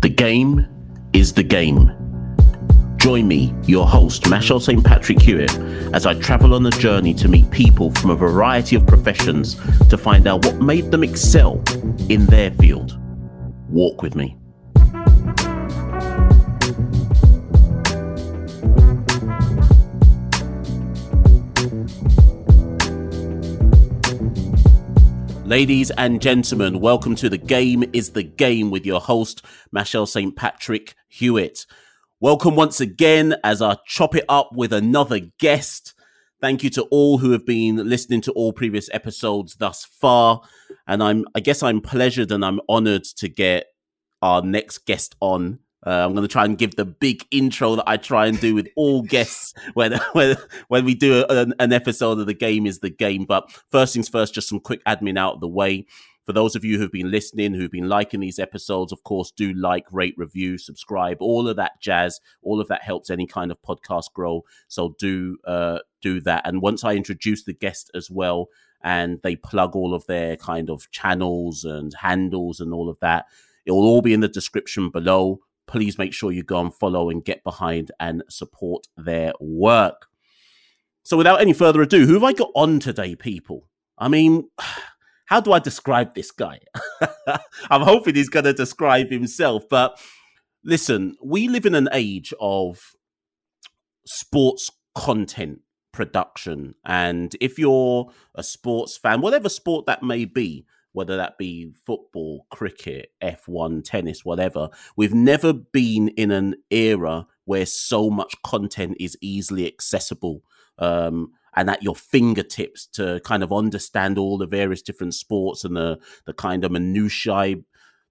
The game is the game. Join me, your host, Machel St. Patrick Hewitt, as I travel on a journey to meet people from a variety of professions to find out what made them excel in their field. Walk with me. Ladies and gentlemen, welcome to The Game is the Game with your host, Machel St. Patrick Hewitt. Welcome once again as I chop it up with another guest. Thank you to all who have been listening to all previous episodes thus far. And I'm I guess I'm pleasured and I'm honored to get our next guest on uh, I'm going to try and give the big intro that I try and do with all guests when when when we do a, an, episode of the game is the game. But first things first, just some quick admin out of the way. For those of you who've been listening, who've been liking these episodes, of course, do like, rate, review, subscribe, all of that jazz. All of that helps any kind of podcast grow. So do uh, do that. And once I introduce the guest as well, and they plug all of their kind of channels and handles and all of that, it will all be in the description below please make sure you go and follow and get behind and support their work. So, without any further ado, who have I got on today, people? I mean, how do I describe this guy? I'm hoping he's going to describe himself. But listen, we live in an age of sports content production. And if you're a sports fan, whatever sport that may be, whether that be football, cricket, F1, tennis, whatever. We've never been in an era where so much content is easily accessible um, and at your fingertips to kind of understand all the various different sports and the, the kind of minutiae,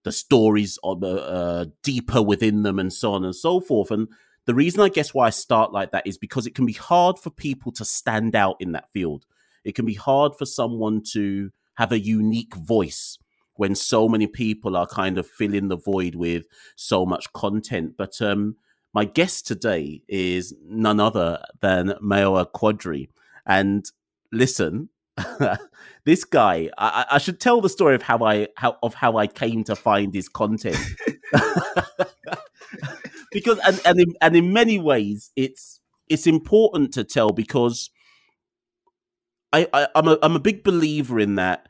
the stories of, uh, uh, deeper within them, and so on and so forth. And the reason I guess why I start like that is because it can be hard for people to stand out in that field. It can be hard for someone to have a unique voice when so many people are kind of filling the void with so much content. But um, my guest today is none other than Mayowa Quadri. And listen, this guy, I, I, should tell the story of how I how of how I came to find his content. because and and in, and in many ways it's it's important to tell because I, I I'm a I'm a big believer in that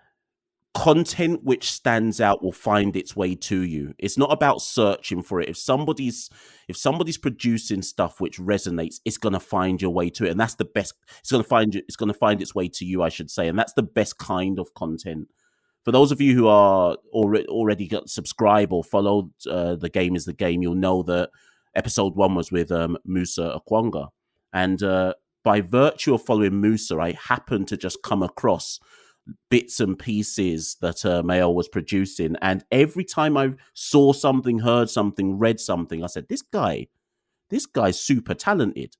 content which stands out will find its way to you. It's not about searching for it. If somebody's if somebody's producing stuff which resonates it's going to find your way to it and that's the best it's going to find it's going to find its way to you i should say and that's the best kind of content. For those of you who are already already got subscribe or followed uh, the game is the game you'll know that episode one was with um, musa okwonga and uh, by virtue of following musa i happened to just come across bits and pieces that uh, Mayo was producing. And every time I saw something, heard something, read something, I said, this guy, this guy's super talented.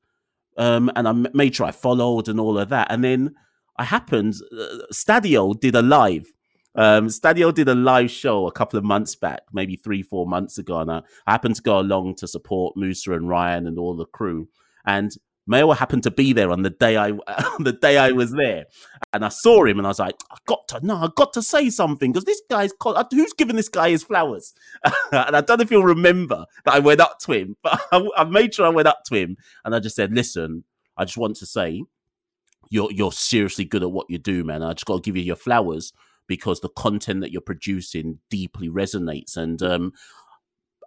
Um, and I made sure I followed and all of that. And then I happened, uh, Stadio did a live. Um, Stadio did a live show a couple of months back, maybe three, four months ago. And I happened to go along to support Musa and Ryan and all the crew. And Mayowa happened to be there on the day I the day I was there, and I saw him, and I was like, I got to no, I got to say something because this guy's who's giving this guy his flowers, and I don't know if you'll remember that I went up to him, but I, I made sure I went up to him, and I just said, listen, I just want to say, you're you're seriously good at what you do, man. I just got to give you your flowers because the content that you're producing deeply resonates, and um,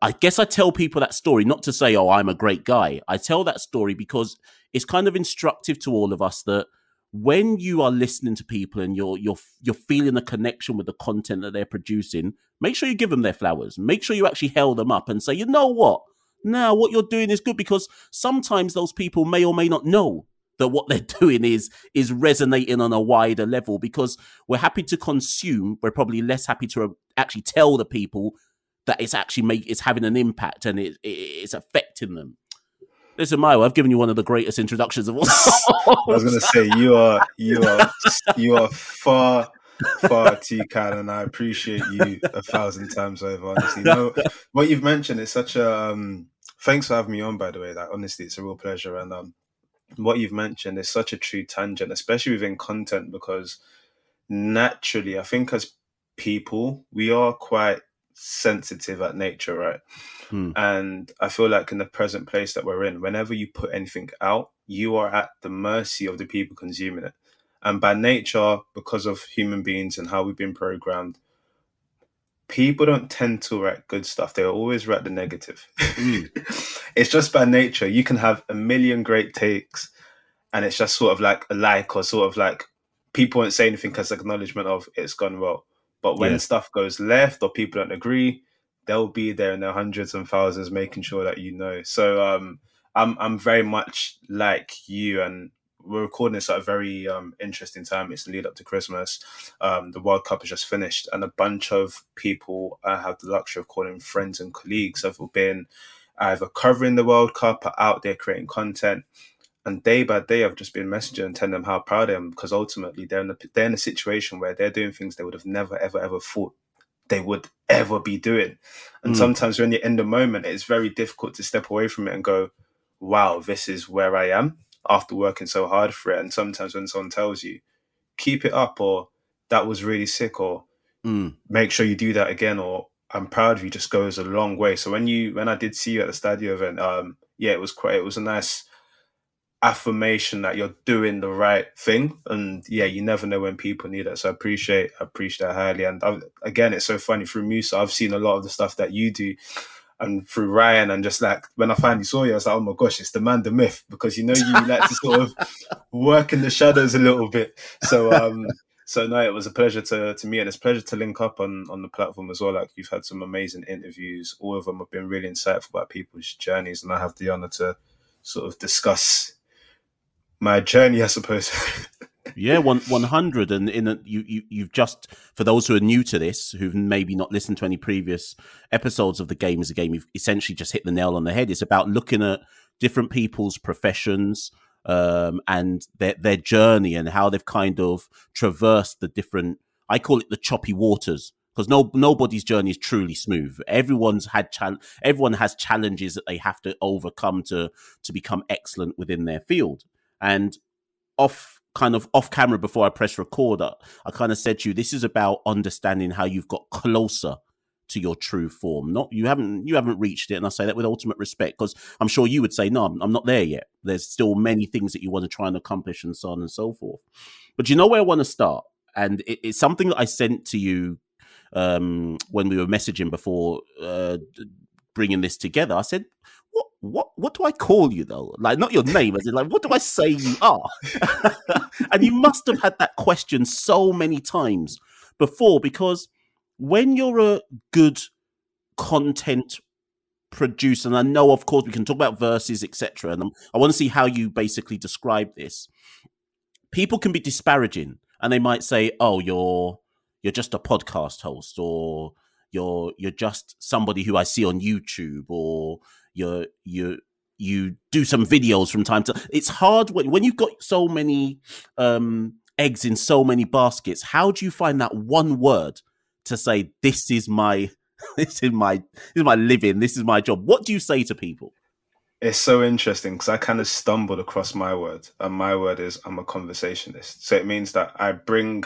I guess I tell people that story not to say, oh, I'm a great guy. I tell that story because it's kind of instructive to all of us that when you are listening to people and you're you're you're feeling a connection with the content that they're producing, make sure you give them their flowers. Make sure you actually held them up and say, you know what? Now what you're doing is good because sometimes those people may or may not know that what they're doing is is resonating on a wider level because we're happy to consume we're probably less happy to uh, actually tell the people that it's actually make it's having an impact and it, it it's affecting them. Listen, Mayo, I've given you one of the greatest introductions of all. I was going to say you are you are you are far far too kind, and I appreciate you a thousand times over. Honestly, no, what you've mentioned is such a. Um, thanks for having me on, by the way. That honestly, it's a real pleasure, and um, what you've mentioned is such a true tangent, especially within content, because naturally, I think as people, we are quite sensitive at nature, right? Hmm. And I feel like in the present place that we're in, whenever you put anything out, you are at the mercy of the people consuming it. And by nature, because of human beings and how we've been programmed, people don't tend to write good stuff. They always write the negative. Mm. it's just by nature. You can have a million great takes, and it's just sort of like a like or sort of like people won't say anything as acknowledgement of it's gone well. But when Yeah. stuff goes left or people don't agree, they'll be there in their hundreds and thousands making sure that you know. So um I'm I'm very much like you and we're recording this at a very um, interesting time. It's the lead up to Christmas. Um, the World Cup has just finished, and a bunch of people I have the luxury of calling friends and colleagues have been either covering the World Cup or out there creating content. And day by day, I've just been messaging and telling them how proud I am because ultimately they're in a, they're in a situation where they're doing things they would have never, ever, ever thought they would ever be doing. And Mm. sometimes when you're in the moment, it's very difficult to step away from it and go, wow, this is where I am after working so hard for it. And sometimes when someone tells you, keep it up, or that was really sick, or Mm. make sure you do that again, or I'm proud of you, just goes a long way. So when you when I did see you at the Stadio event, um, yeah, it was quite it was a nice affirmation that you're doing the right thing. And yeah you never know when people need it. So i appreciate I appreciate that highly. And i again it's so funny through musa i've seen a lot of the stuff that you do and through ryan and just like when i finally saw you i was like oh my gosh it's the man the myth because you know you like to sort of work in the shadows a little bit. So um so no it was a pleasure to to meet and it's a pleasure to link up on on the platform as well. Like you've had some amazing interviews. All of them have been really insightful about people's journeys. And i have the honor to sort of discuss my journey, I suppose. Yeah, one one hundred, and in a, you you you've just for those who are new to this, who've maybe not listened to any previous episodes of the game as a game, you've essentially just hit the nail on the head. It's about looking at different people's professions um, and their their journey and how they've kind of traversed the different. I call it the choppy waters because no nobody's journey is truly smooth. Everyone's had chal- everyone has challenges that they have to overcome to to become excellent within their field. And off kind of off camera before I press record, I, I kind of said to you, this is about understanding how you've got closer to your true form. Not you haven't you haven't reached it, and I say that with ultimate respect because I'm sure you would say, no, I'm, I'm not there yet. There's still many things that you want to try and accomplish, and so on and so forth. But you know where I want to start, and it, it's something that I sent to you um, when we were messaging before uh, bringing this together. I said, "What, what, do I call you though? Like, not your name, as in, like, what do I say you are?" and you must have had that question so many times before, because when you're a good content producer, and I know, of course, we can talk about Versus, etc., and I'm, I want to see how you basically describe this. People can be disparaging, and they might say, "Oh, you're." You're just a podcast host, or you're you're just somebody who I see on YouTube, or you're you you do some videos from time to. It's hard when when you've got so many um, eggs in so many baskets. How do you find that one word to say this is my this is my this is my living, this is my job? What do you say to people? it's so interesting because I kind of stumbled across my word, and my word is I'm a conversationist So it means that I bring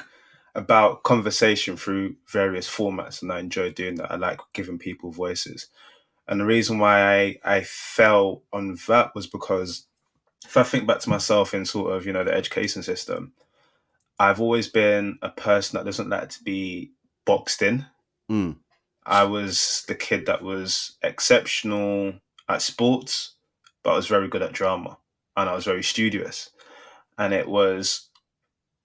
about conversation through various formats, and I enjoy doing that. I like giving people voices. And the reason why I, I fell on that was because if I think back to myself in sort of, you know, the education system, I've always been a person that doesn't like to be boxed in. Mm. I was the kid that was exceptional at sports, but I was very good at drama and I was very studious. And it was,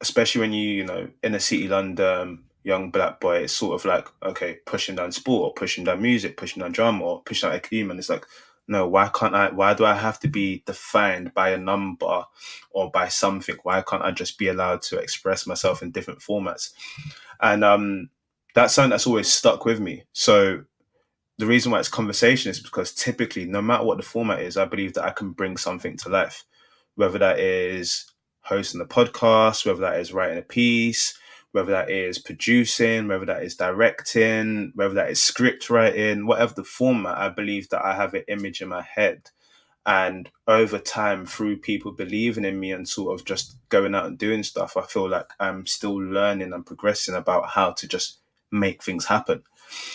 especially when you, you know, in a city London, young black boy, it's sort of like, okay, pushing down sport or pushing down music, pushing down drama or pushing down academia. And it's like, no, why can't I, why do I have to be defined by a number or by something? Why can't I just be allowed to express myself in different formats? And um, that's something that's always stuck with me. So the reason why it's conversation is because typically, no matter what the format is, I believe that I can bring something to life, whether that is hosting a podcast, whether that is writing a piece, whether that is producing, whether that is directing, whether that is script writing, whatever the format, I believe that I have an image in my head. And over time, through people believing in me and sort of just going out and doing stuff, I feel like I'm still learning and progressing about how to just make things happen.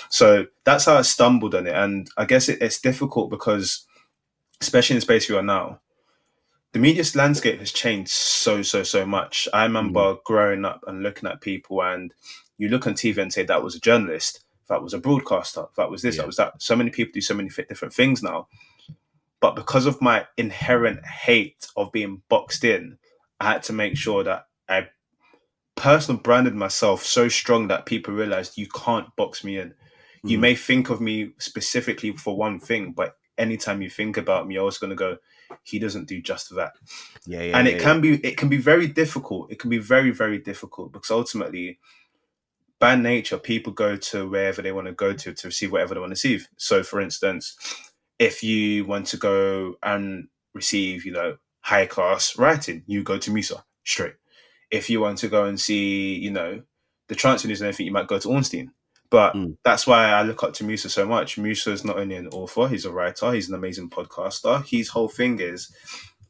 So that's how I stumbled on it. And I guess it, it's difficult because, especially in the space we are now, the media landscape has changed so, so, so much. I remember mm. growing up and looking at people, and you look on TV and say that was a journalist, that was a broadcaster, that was this, yeah. that was that. So many people do so many different things now. But because of my inherent hate of being boxed in, I had to make sure that I personal branded myself so strong that people realized you can't box me in. Mm. You may think of me specifically for one thing, but anytime you think about me, you're always going to go, he doesn't do just that. Yeah, yeah and it yeah, can yeah. be it can be very difficult. It can be very very difficult because ultimately, by nature, people go to wherever they want to go to to receive whatever they want to receive. So, for instance, if you want to go and receive, you know, high class writing, you go to Musa straight. If you want to go and see, you know, the news and everything, you might go to Ornstein. But mm. that's why I look up to Musa so much. Musa is not only an author, he's a writer, he's an amazing podcaster. His whole thing is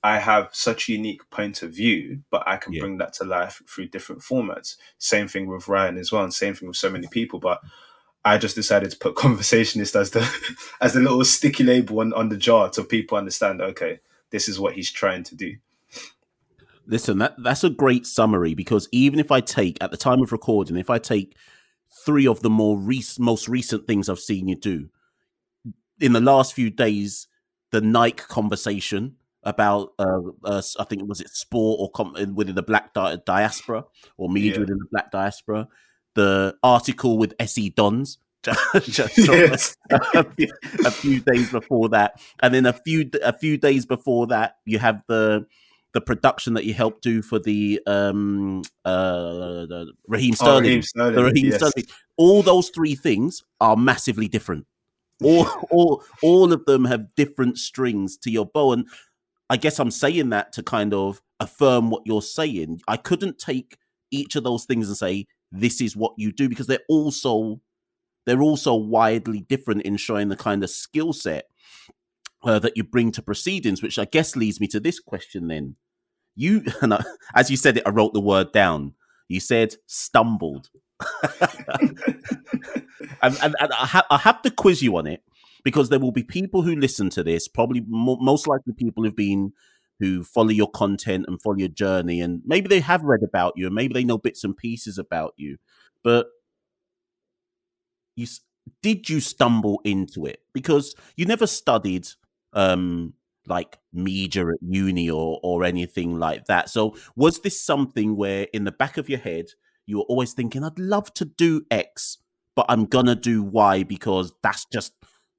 I have such a unique point of view, but I can yeah. bring that to life through different formats. Same thing with Ryan as well, and same thing with so many people. But I just decided to put conversationist as the as the little sticky label on, on the jar so people understand, okay, this is what he's trying to do. Listen, that that's a great summary because even if I take at the time of recording, if I take three of the more rec- most recent things I've seen you do. In the last few days, the Nike conversation about, uh, uh, I think was it sport or com- within the black di- diaspora or media yeah. within the black diaspora. The article with SE Dons, just yes. a, few, a, few, days before that, and then a few a few days before that, you have the the production that you helped do for the um uh the Raheem Sterling, oh, Raheem Sterling the Raheem yes. Sterling. All those three things are massively different. All all all of them have different strings to your bow, and I guess I'm saying that to kind of affirm what you're saying. I couldn't take each of those things and say this is what you do because they're also they're also widely different in showing the kind of skill set uh, that you bring to proceedings, which I guess leads me to this question then. You, and I, as you said it, I wrote the word down. You said stumbled. and, and, and I, ha- I, have to quiz you on it because there will be people who listen to this, probably mo- most likely people who've been who follow your content and follow your journey, and maybe they have read about you, and maybe they know bits and pieces about you, but you did you stumble into it because you never studied um like media at uni or or anything like that. So was this something where in the back of your head you were always thinking, I'd love to do X, but I'm gonna do Y because that's just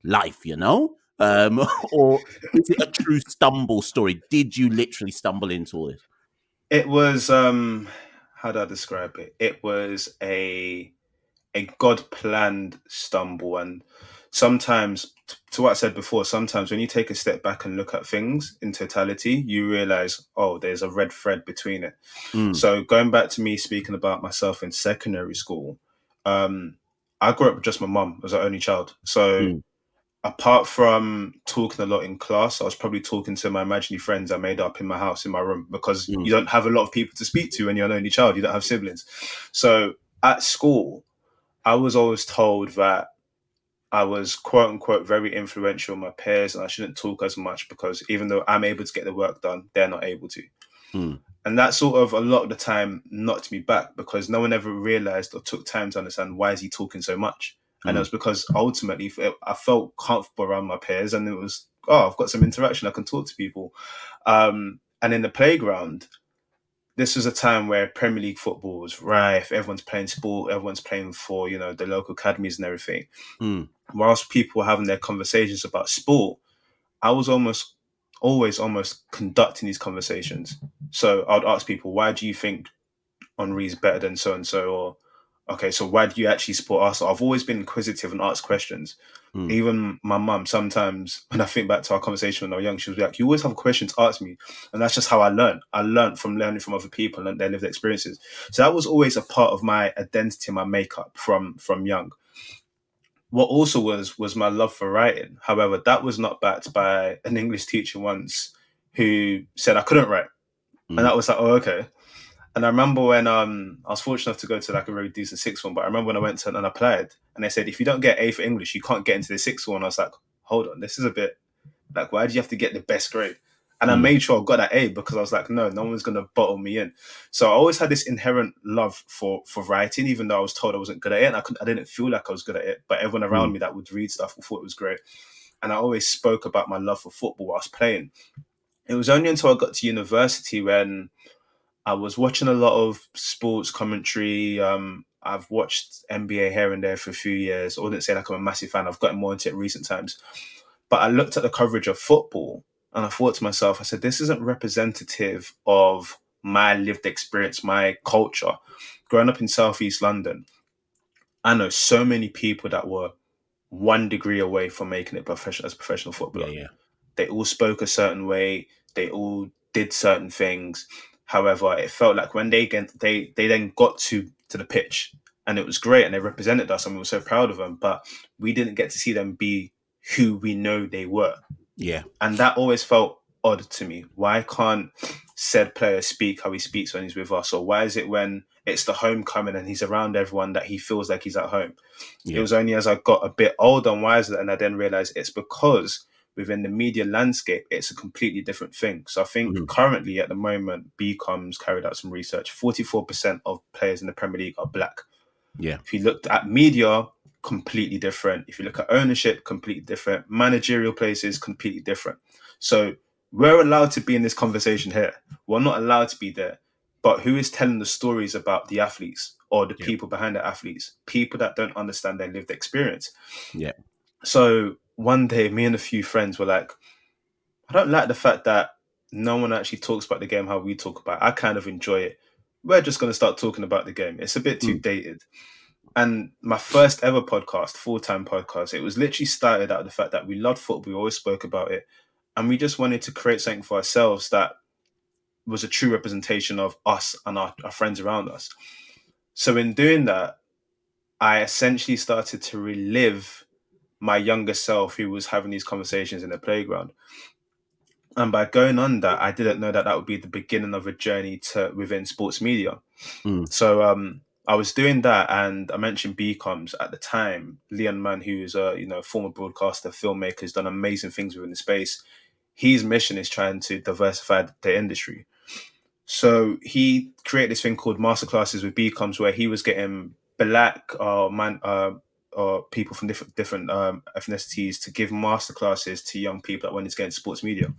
life, you know? Um, or is it a true stumble story? Did you literally stumble into all this? It was um how do I describe it? It was a a God planned stumble and sometimes to what I said before, sometimes when you take a step back and look at things in totality, you realize, oh, there's a red thread between it. Mm. So going back to me speaking about myself in secondary school, um, I grew up with just my mum as an only child. So mm. apart from talking a lot in class, I was probably talking to my imaginary friends I made up in my house in my room because mm. you don't have a lot of people to speak to when you're an only child. You don't have siblings. So at school, I was always told that I was quote unquote very influential on my peers and I shouldn't talk as much because even though I'm able to get the work done, they're not able to. Hmm. And that sort of a lot of the time knocked me back because no one ever realized or took time to understand why is he talking so much. And it hmm. was because ultimately I felt comfortable around my peers and it was, oh, I've got some interaction. I can talk to people. Um, and in the playground, this was a time where Premier League football was rife. Everyone's playing sport. Everyone's playing for you know the local academies and everything. Mm. Whilst people were having their conversations about sport, I was almost always almost conducting these conversations. So I'd ask people, "Why do you think Henry's better than so and so?" Or okay, so why do you actually support Arsenal? I've always been inquisitive and asked questions. Mm. Even my mum, sometimes when I think back to our conversation when I was young, she was like, "You always have questions, ask me," and that's just how I learned. I learned from learning from other people and their lived experiences. So that was always a part of my identity, my makeup from from young. What also was was my love for writing. However, that was not backed by an English teacher once who said I couldn't write, mm. and that was like, oh okay. And I remember when um I was fortunate enough to go to like a very decent sixth one, but I remember when I went to and applied, and they said if you don't get A for English, you can't get into the sixth one. I was like, hold on, this is a bit like why do you have to get the best grade? And I Mm. made sure I got that A because I was like, no, no one's gonna bottle me in. So I always had this inherent love for for writing, even though I was told I wasn't good at it. And I couldn't, I didn't feel like I was good at it, but everyone around Mm. me that would read stuff thought it was great. And I always spoke about my love for football while I was playing. It was only until I got to university when I was watching a lot of sports commentary. Um, I've watched NBA here and there for a few years. I wouldn't say like I'm a massive fan. I've gotten more into it recent times. But I looked at the coverage of football and I thought to myself, I said, this isn't representative of my lived experience, my culture. Growing up in Southeast London, I know so many people that were one degree away from making it professional as a professional Yeah, footballer yeah. they all spoke a certain way they all did certain things however it felt like when they get they they then got to to the pitch and it was great and they represented us and we were so proud of them but we didn't get to see them be who we know they were Yeah. and that always felt odd to me why can't said player speak how he speaks when he's with us or why is it when it's the homecoming and he's around everyone that he feels like he's at home Yeah. it was only as I got a bit older and wiser and I then realized it's because within the media landscape, it's a completely different thing. So I think Mhm. currently at the moment, BComs carried out some research. 44% of players in the Premier League are black. Yeah. If you looked at media, completely different. If you look at ownership, completely different. Managerial places, completely different. So we're allowed to be in this conversation here. We're not allowed to be there. But who is telling the stories about the athletes or the Yeah. people behind the athletes? People that don't understand their lived experience. Yeah. So one day, me and a few friends were like, I don't like the fact that no one actually talks about the game how we talk about it. I kind of enjoy it. We're just going to start talking about the game. It's a bit too hmm. dated. And my first ever podcast, full time podcast, it was literally started out of the fact that we loved football. We always spoke about it. And we just wanted to create something for ourselves that was a true representation of us and our, our friends around us. So in doing that, I essentially started to relive my younger self who was having these conversations in the playground. And by going on that, I didn't know that that would be the beginning of a journey to within sports media. Mm. So um, I was doing that, and I mentioned BComs at the time. Leon Mann, who is a you know former broadcaster, filmmaker, has done amazing things within the space. His mission is trying to diversify the industry. So he created this thing called masterclasses with BComs, where he was getting black uh, man uh, or people from different different um, ethnicities to give masterclasses to young people that wanted to get into sports media.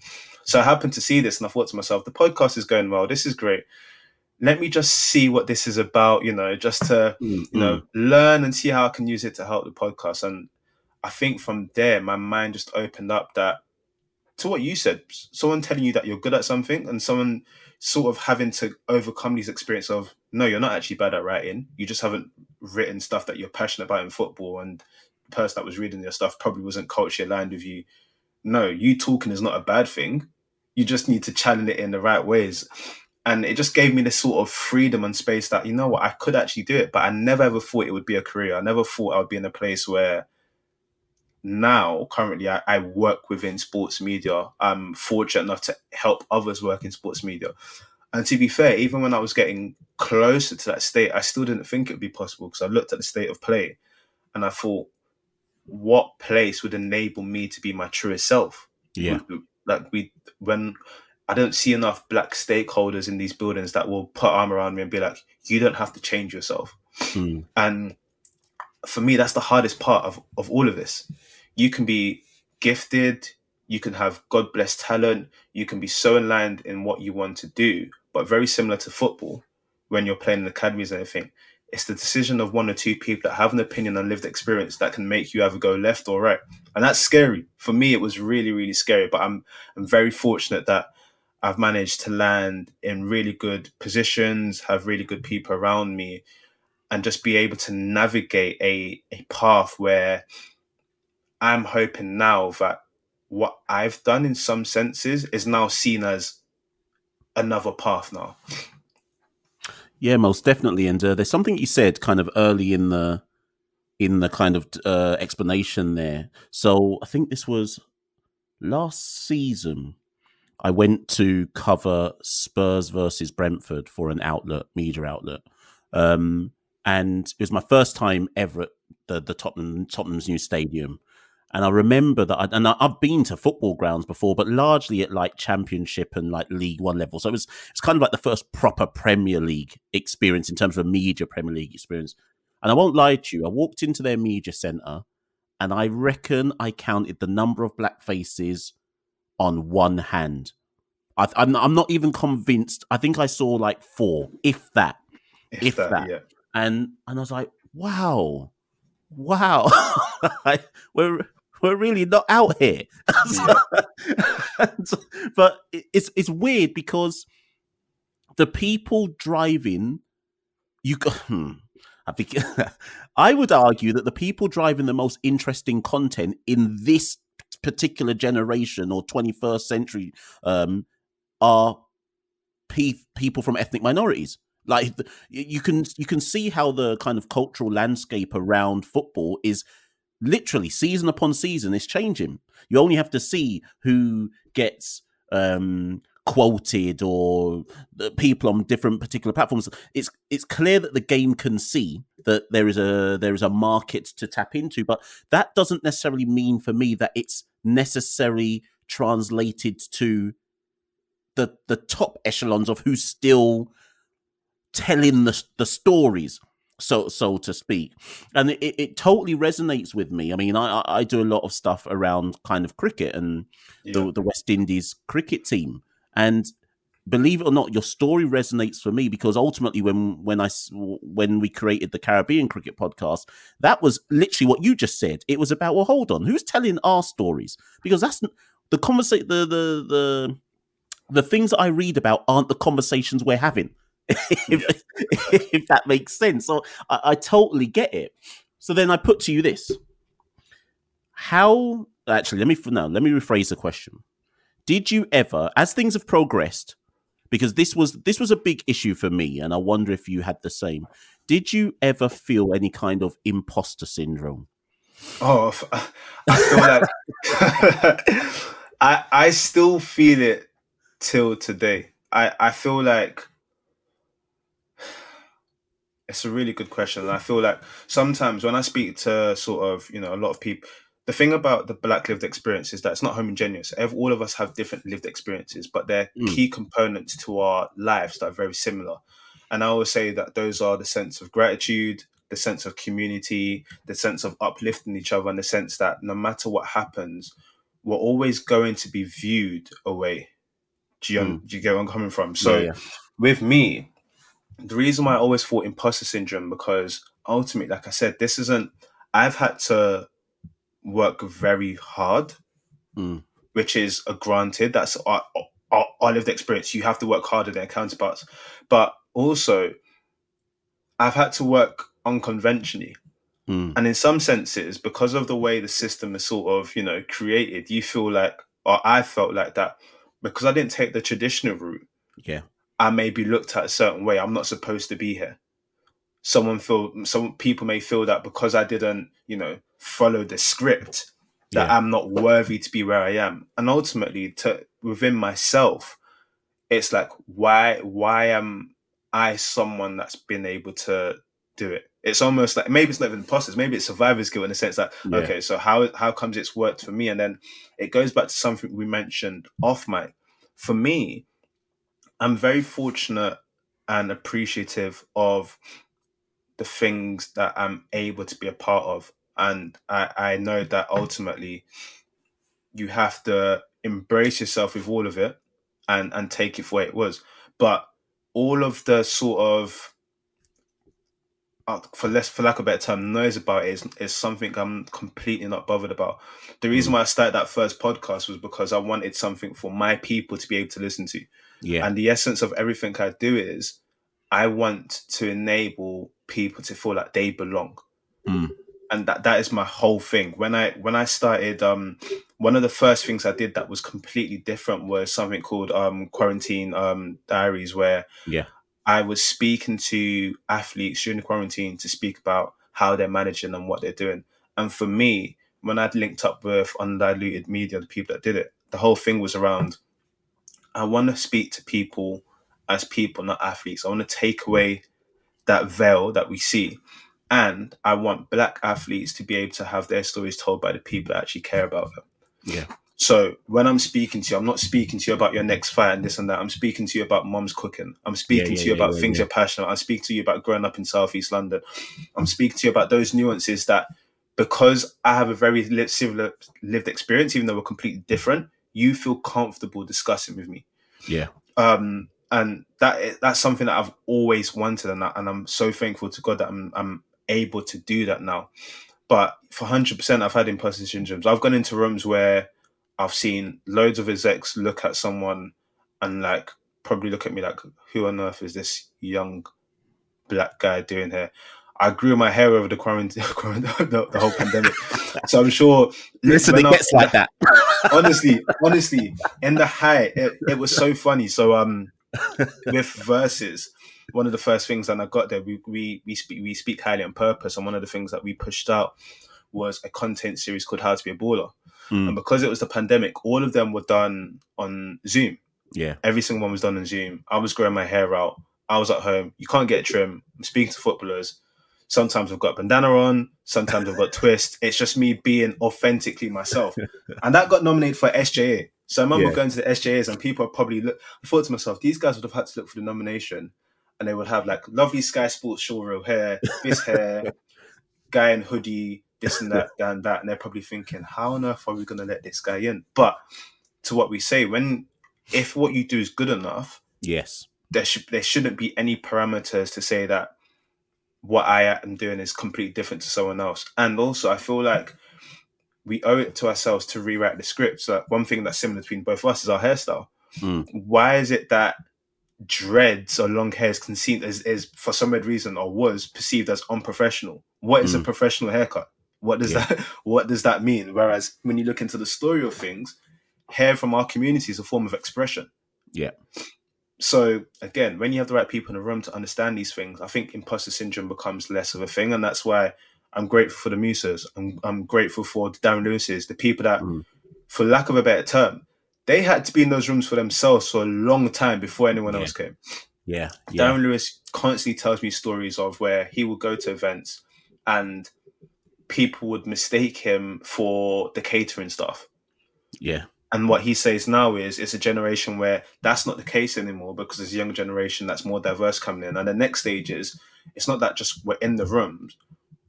So I happened to see this, and I thought to myself, the podcast is going well. This is great. Let me just see what this is about. You know, just to Mm, you know mm. learn and see how I can use it to help the podcast. And I think from there, my mind just opened up that to what you said. Someone telling you that you're good at something, and someone sort of having to overcome these experience of no, you're not actually bad at writing. You just haven't written stuff that you're passionate about in football, and the person that was reading your stuff probably wasn't culturally aligned with you. No, you talking is not a bad thing. You just need to channel it in the right ways. And it just gave me this sort of freedom and space that, you know what, I could actually do it, but I never ever thought it would be a career. I never thought I would be in a place where now, currently, I, I work within sports media. I'm fortunate enough to help others work in sports media. And to be fair, even when I was getting closer to that state, I still didn't think it would be possible because I looked at the state of play and I thought, what place would enable me to be my truest self? Yeah. Like we, when I don't see enough black stakeholders in these buildings that will put arm around me and be like, you don't have to change yourself. Mm. And for me, that's the hardest part of, of all of this. You can be gifted, you can have God blessed talent, you can be so aligned in what you want to do, but very similar to football, when you're playing in academies and everything, it's the decision of one or two people that have an opinion and lived experience that can make you either go left or right. And that's scary. For me, it was really, really scary. But I'm I'm very fortunate that I've managed to land in really good positions, have really good people around me, and just be able to navigate a, a path where I'm hoping now that what I've done in some senses is now seen as another path now. Yeah, most definitely. And uh, there's something you said kind of early in the in the kind of uh, explanation there. So I think this was last season I went to cover Spurs versus Brentford for an outlet, media outlet. Um, and it was my first time ever at the, the Tottenham, Tottenham's new stadium. And I remember that, I, and I, have been to football grounds before, but largely at like Championship and like League One level. So it was it's kind of like the first proper Premier League experience in terms of a media Premier League experience. And I won't lie to you, I walked into their media centre, and I reckon I counted the number of black faces on one hand. I, am I'm not even convinced. I think I saw like four, if that, if, if that. that. Yeah. And and I was like, wow, wow, we're we're really not out here. but it's it's weird because the people driving, you go. Hmm, I think I would argue that the people driving the most interesting content in this particular generation or 21st century um, are pe- people from ethnic minorities. Like you can you can see how the kind of cultural landscape around football is literally season upon season is changing. You only have to see who gets um, quoted or the people on different particular platforms. It's it's clear that the game can see that there is a there is a market to tap into, but that doesn't necessarily mean for me that it's necessarily translated to the the top echelons of who's still telling the the stories so so to speak. And it, it totally resonates with me. I mean i i do a lot of stuff around kind of cricket and yeah. the, the west indies cricket team. And believe it or not your story resonates for me because ultimately when when i when we created the caribbean cricket podcast that was literally what you just said it was about well hold on who's telling our stories because that's the conversation the the the the things that i read about aren't the conversations we're having if, if that makes sense. So I, I totally get it. So then I put to you this: How actually? Let me no. Let me rephrase the question. Did you ever, as things have progressed, because this was this was a big issue for me, and I wonder if you had the same. Did you ever feel any kind of imposter syndrome? Oh, I feel like I I still feel it till today. I I feel like it's a really good question. And I feel like sometimes when I speak to sort of, you know, a lot of people, the thing about the black lived experience is that it's not homogeneous. All of us have different lived experiences, but they're mm. key components to our lives that are very similar. And I always say that those are the sense of gratitude, the sense of community, the sense of uplifting each other, and the sense that no matter what happens, we're always going to be viewed away. Do you, mm. do you get where I'm coming from? So yeah, yeah. with me, the reason why I always thought imposter syndrome because ultimately, like I said, this isn't. I've had to work very hard, mm. which is a granted. That's our, our, our lived experience. You have to work harder than counterparts, but also, I've had to work unconventionally. Mm. And in some senses, because of the way the system is sort of, you know, created, you feel like, or I felt like that, because I didn't take the traditional route. Yeah. I may be looked at a certain way. I'm not supposed to be here. Someone feel some people may feel that because I didn't, you know, follow the script, that yeah. I'm not worthy to be where I am. And ultimately, to within myself, it's like why why am I someone that's been able to do it? It's almost like maybe it's not even imposters, maybe it's survivor's guilt in the sense that yeah. okay, so how how comes it's worked for me? And then it goes back to something we mentioned off mic. For me, I'm very fortunate and appreciative of the things that I'm able to be a part of. And I, I know that ultimately you have to embrace yourself with all of it and, and take it for what it was. But all of the sort of uh, for less for lack of a better term, noise about it is, is something I'm completely not bothered about. The reason mm. why I started that first podcast was because I wanted something for my people to be able to listen to. Yeah. And the essence of everything I do is I want to enable people to feel like they belong. Mm. And that that is my whole thing. When I when I started um one of the first things I did that was completely different was something called um quarantine um diaries where yeah I was speaking to athletes during the quarantine to speak about how they're managing and what they're doing. And for me, when I'd linked up with undiluted media, the people that did it, the whole thing was around I want to speak to people as people, not athletes. I want to take away that veil that we see. And I want black athletes to be able to have their stories told by the people that actually care about them. Yeah. So when I'm speaking to you, I'm not speaking to you about your next fight and this and that. I'm speaking to you about mom's cooking. I'm speaking yeah, to you yeah, about yeah, things yeah. you're passionate. I speak to you about growing up in Southeast London. I'm speaking to you about those nuances that because I have a very similar lived experience, even though we're completely different, you feel comfortable discussing with me. Yeah. Um, and that that's something that I've always wanted, and, I, and I'm so thankful to God that I'm I'm able to do that now. But for hundred percent, I've had imposter syndromes. I've gone into rooms where I've seen loads of execs look at someone and like probably look at me like, who on earth is this young black guy doing here? I grew my hair over the quarantine, the, the whole pandemic. So I'm sure. Listen, it gets like that. honestly, honestly, in the height, it, it was so funny. So um, with Versus, one of the first things that I got there, we we we speak we speak highly on purpose, and one of the things that we pushed out was a content series called How to Be a Baller. Mm. And because it was the pandemic, all of them were done on Zoom. Yeah. Every single one was done on Zoom. I was growing my hair out. I was at home. You can't get a trim. I'm speaking to footballers. Sometimes I've got bandana on. Sometimes I've got twist. It's just me being authentically myself. And that got nominated for SJA. So I remember Yeah. going to the SJAs and people probably look. I thought to myself, these guys would have had to look for the nomination, and they would have like lovely Sky Sports showreel hair, this hair, guy in hoodie, this and that, and that, and they're probably thinking, how on earth are we going to let this guy in? But to what we say, when if what you do is good enough, Yes. there should there shouldn't be any parameters to say that what I am doing is completely different to someone else. And also, I feel like we owe it to ourselves to rewrite the script. So one thing that's similar between both of us is our hairstyle. Mm. Why is it that dreads or long hair is conceived as is for some weird reason or was perceived as unprofessional? What is a Mm. professional haircut? What does Yeah. that what does that mean? Whereas when you look into the story of things, hair from our community is a form of expression. Yeah. So again, when you have the right people in the room to understand these things, I think imposter syndrome becomes less of a thing, and that's why I'm grateful for the Musas. I'm, I'm grateful for the Darren Lewis's, the people that, Mm. for lack of a better term, they had to be in those rooms for themselves for a long time before anyone Yeah. else came. Yeah. Yeah. Darren Lewis constantly tells me stories of where he would go to events and people would mistake him for the catering stuff. Yeah. And what he says now is it's a generation where that's not the case anymore because there's a younger generation that's more diverse coming in. And the next stage is it's not that just we're in the rooms.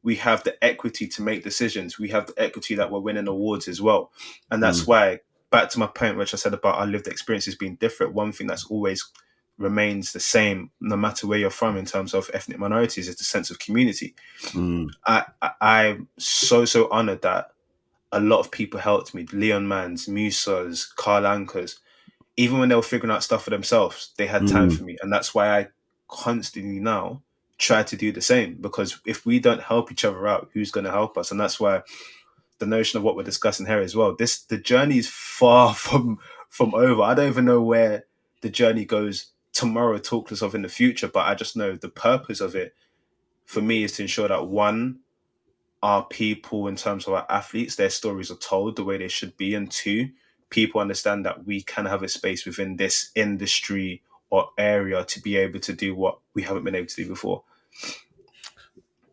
We have the equity to make decisions. We have the equity that we're winning awards as well. And that's why, back to my point, which I said about our lived experiences being different, one thing that's always remains the same, no matter where you're from in terms of ethnic minorities, is the sense of community. Mm. I, I I'm so so honored that a lot of people helped me. Leon Manns, Musas, Carl Ankas. Even when they were figuring out stuff for themselves, they had time Mm. for me, and that's why I constantly now try to do the same. Because if we don't help each other out, who's going to help us? And that's why the notion of what we're discussing here as well. This the journey is far from from over. I don't even know where the journey goes tomorrow. Talk to us of in the future, but I just know the purpose of it for me is to ensure that one, our people in terms of our athletes, their stories are told the way they should be, and two, people understand that we can have a space within this industry or area to be able to do what we haven't been able to do before.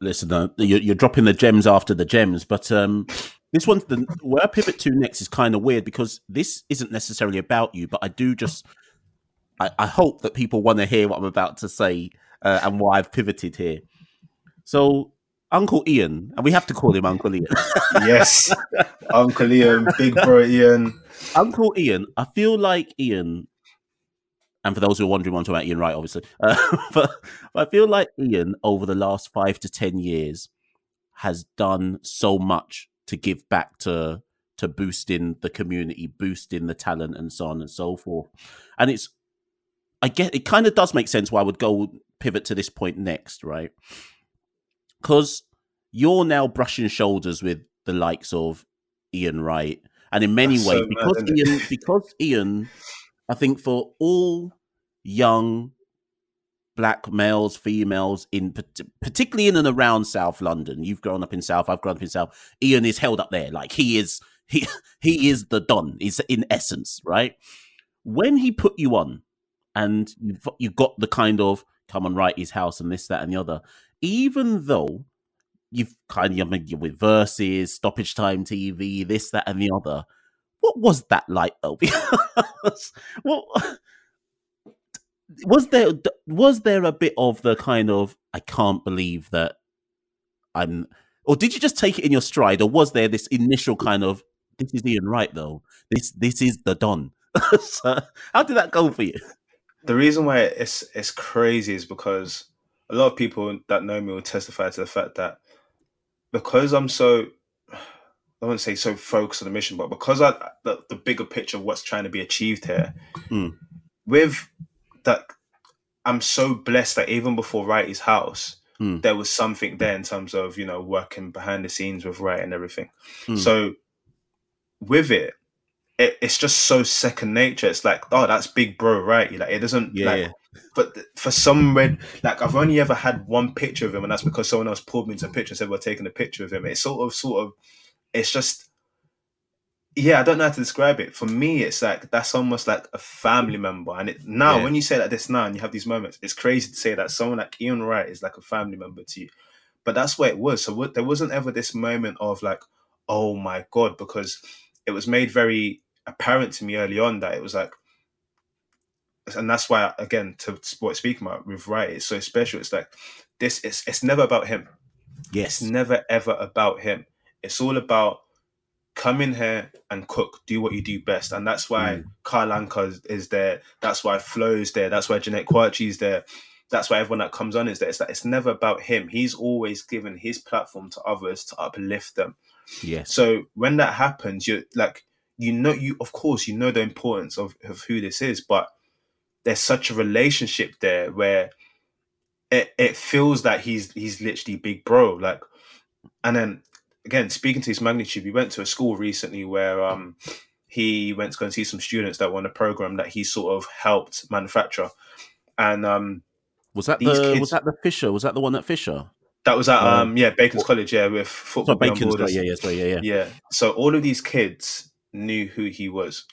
Listen, uh, you're, you're dropping the gems after the gems, but um, this one's the where I pivot to next is kind of weird because this isn't necessarily about you, but I do just I, I hope that people want to hear what I'm about to say uh, and why I've pivoted here. So, Uncle Ian, and we have to call him Uncle Ian. Yes, Uncle Ian, Big Bro Ian. Uncle Ian, I feel like Ian, and for those who are wondering, I'm talking about Ian Wright, obviously, uh, but, but I feel like Ian, over the last five to 10 years, has done so much to give back to to boosting the community, boosting the talent, and so on and so forth. And it's, I get, it kind of does make sense why I would go pivot to this point next, right? Because you're now brushing shoulders with the likes of Ian Wright, and in many That's ways, so because? Ian, because Ian, I think for all young black males, females, in particularly in and around South London, you've grown up in South, I've grown up in South. Ian is held up there, like he is, he he is the don. Is in essence right. when he put you on, and you you got the kind of come and write his house and this that and the other, even though you've kind of with Versus, stoppage time TV, this that and the other. What was that like though? what was there? Was there a bit of the kind of I can't believe that I'm, or did you just take it in your stride, or was there this initial kind of this is Ian Wright though? This this is the Don. so how did that go for you? The reason why it's it's crazy is because a lot of people that know me will testify to the fact that because I'm so I wouldn't say so focused on the mission, but because I the, the bigger picture of what's trying to be achieved here, mm. with that, I'm so blessed that even before Wrighty's house, mm. there was something there in terms of you know working behind the scenes with Wright and everything. Mm. So with it, it, it's just so second nature. It's like, oh, that's big bro, right? Like it doesn't yeah, like yeah. but for some red like I've only ever had one picture of him and that's because someone else pulled me into a picture and said we're taking a picture of him. It's sort of sort of it's just yeah, I don't know how to describe it. For me, it's like that's almost like a family member. And it, now, Yeah. when you say like this now and you have these moments, it's crazy to say that someone like Ian Wright is like a family member to you. But that's where it was. So what, there wasn't ever this moment of like, oh my god, because it was made very apparent to me early on that it was like, and that's why again to what speaking about with Wright, it's so special. It's like this. It's it's never about him. Yes. It's never ever about him. It's all about come in here and cook, do what you do best. And that's why Mm. Carl Anka is, is there. That's why Flo is there. That's why Jeanette Kwakye is there. That's why everyone that comes on is there. It's that it's never about him. He's always given his platform to others to uplift them. Yeah. So when that happens, you're like, you know, you of course you know the importance of, of who this is, but there's such a relationship there where it, it feels that he's he's literally big bro. Like and then again, speaking to his magnitude, we went to a school recently where um he went to go and see some students that were on a program that he sort of helped manufacture. And um Was that the kids- was that the Fisher? Was that the one at Fisher? that was at Um, um yeah, Bacon's College, yeah, with football Not Bacon's. Borders. Yeah, yeah, sorry, yeah, yeah. Yeah. So all of these kids knew who he was.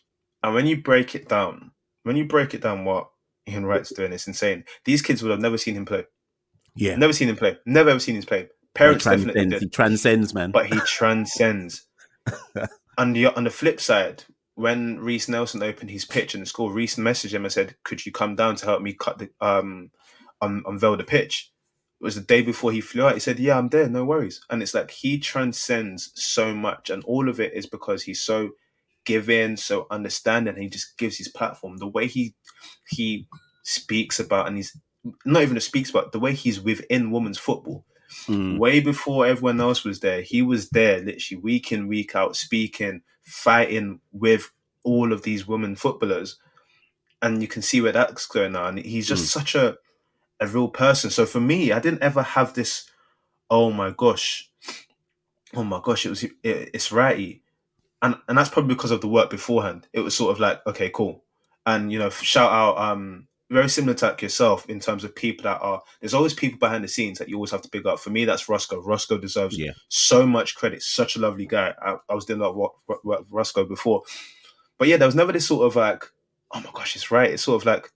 And when you break it down, when you break it down what Ian Wright's doing, it's insane. These kids would have never seen him play. Yeah. Never seen him play. Never ever seen him play. He Parents definitely did. he transcends, man. But he transcends. on the on the flip side, when Reiss Nelson opened his pitch in the school, Reiss messaged him and said, Could you come down to help me cut the um un- unveil the pitch? It was the day before he flew out. He said, Yeah, I'm there, no worries. And it's like he transcends so much, and all of it is because he's so giving, so understanding. He just gives his platform. The way he he speaks about and he's not even speaks about the way he's within women's football Mm. way before everyone else was there. He was there literally week in, week out, speaking, fighting with all of these women footballers. And you can see where that's going on. He's just Mm. such a a real person. So for me, I didn't ever have this, oh my gosh, oh my gosh, it was it, it's Wrighty. And and that's probably because of the work beforehand. It was sort of like, okay, cool. And you know, shout out um very similar to like yourself in terms of people that are there's always people behind the scenes that you always have to pick up. For me, that's Roscoe. Roscoe deserves Yeah. so much credit. Such a lovely guy. I, I was doing a lot of work, work, work with Roscoe before, but yeah, there was never this sort of like, oh my gosh, it's Wright. It's sort of like,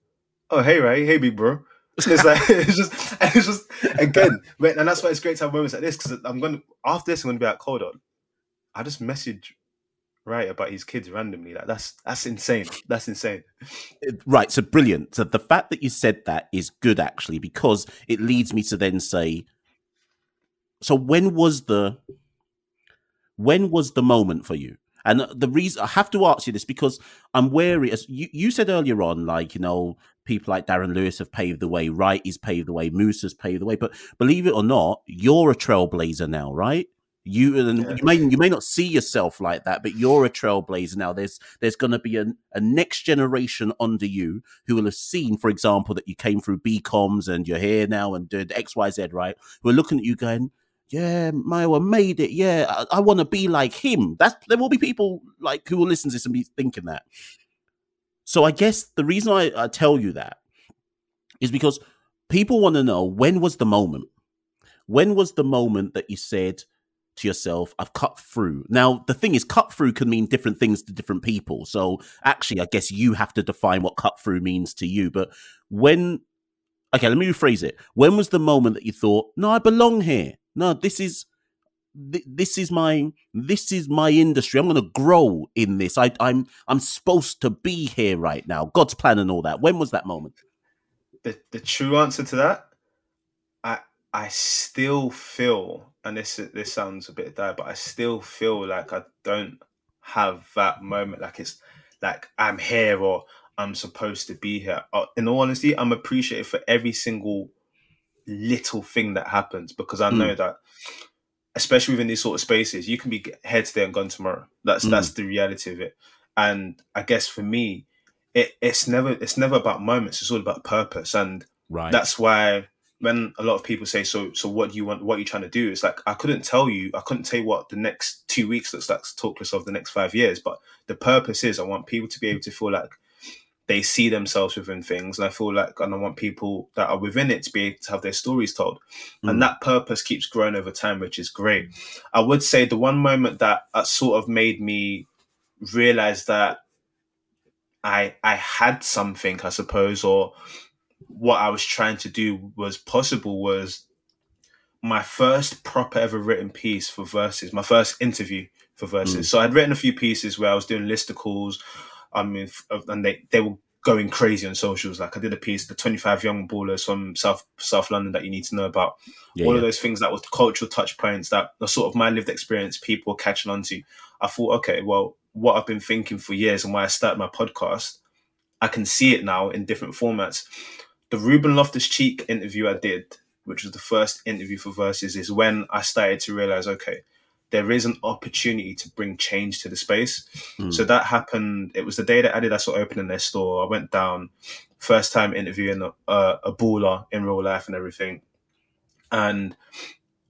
oh hey Ray, hey big bro. It's like it's just it's just again, and that's why it's great to have moments like this because I'm gonna after this I'm gonna be like, hold on, I just message Wright about his kids randomly. Like that's that's insane. That's insane. Right, so brilliant. So the fact that you said that is good actually because it leads me to then say so when was the when was the moment for you? And the reason I have to ask you this because I'm wary as you, you said earlier on, like, you know, people like Darren Lewis have paved the way, Wright has paved the way, Moose has paved the way. But believe it or not, you're a trailblazer now, right? You and Yeah. you may you may not see yourself like that, but you're a trailblazer now. There's there's going to be a, a next generation under you who will have seen, for example, that you came through BComs and you're here now and did X Y Z, right? Who are looking at you going, yeah, Mayowa made it. Yeah, I, I want to be like him. That's there will be people like who will listen to this and be thinking that. So I guess the reason I, I tell you that is because people want to know when was the moment. When was the moment that you said, to yourself, I've cut through. Now, the thing is, cut through can mean different things to different people. So actually, I guess you have to define what cut through means to you. But when, okay, let me rephrase it. When was the moment that you thought, no, I belong here? No, this is. This is my this is my industry. I'm going to grow in this. I, I'm I'm supposed to be here right now. God's plan and all that. When was that moment? The the true answer to that, I I still feel and this this sounds a bit dire, but I still feel like I don't have that moment. Like it's like I'm here or I'm supposed to be here. Uh, in all honesty, I'm appreciative for every single little thing that happens because I know mm. that, especially within these sort of spaces, you can be here today and gone tomorrow. That's mm. that's the reality of it. And I guess for me, it it's never it's never about moments. It's all about purpose, and right. that's why when a lot of people say, "So, so what do you want? What are you trying to do?" It's like I couldn't tell you. I couldn't tell you what the next two weeks looks like. Talk less of the next five years, but the purpose is I want people to be able to feel like they see themselves within things, and I feel like, and I want people that are within it to be able to have their stories told, mm. and that purpose keeps growing over time, which is great. I would say the one moment that, that sort of made me realize that I I had something, I suppose, or what I was trying to do was possible was my first proper ever written piece for Versus, my first interview for Versus. Mm. So I'd written a few pieces where I was doing listicles, I mean, and they, they were going crazy on socials. Like I did a piece, the 25 young ballers from South South London that you need to know about. Yeah, All yeah. of those things that were cultural touch points that are sort of my lived experience people were catching on to. I thought, okay, well, what I've been thinking for years and why I started my podcast, I can see it now in different formats the Ruben Loftus Cheek interview I did, which was the first interview for Versus, is when I started to realize, okay, there is an opportunity to bring change to the space. Mm. So that happened. It was the day that Adidas were opening their store. I went down, first time interviewing a, a baller in real life and everything. And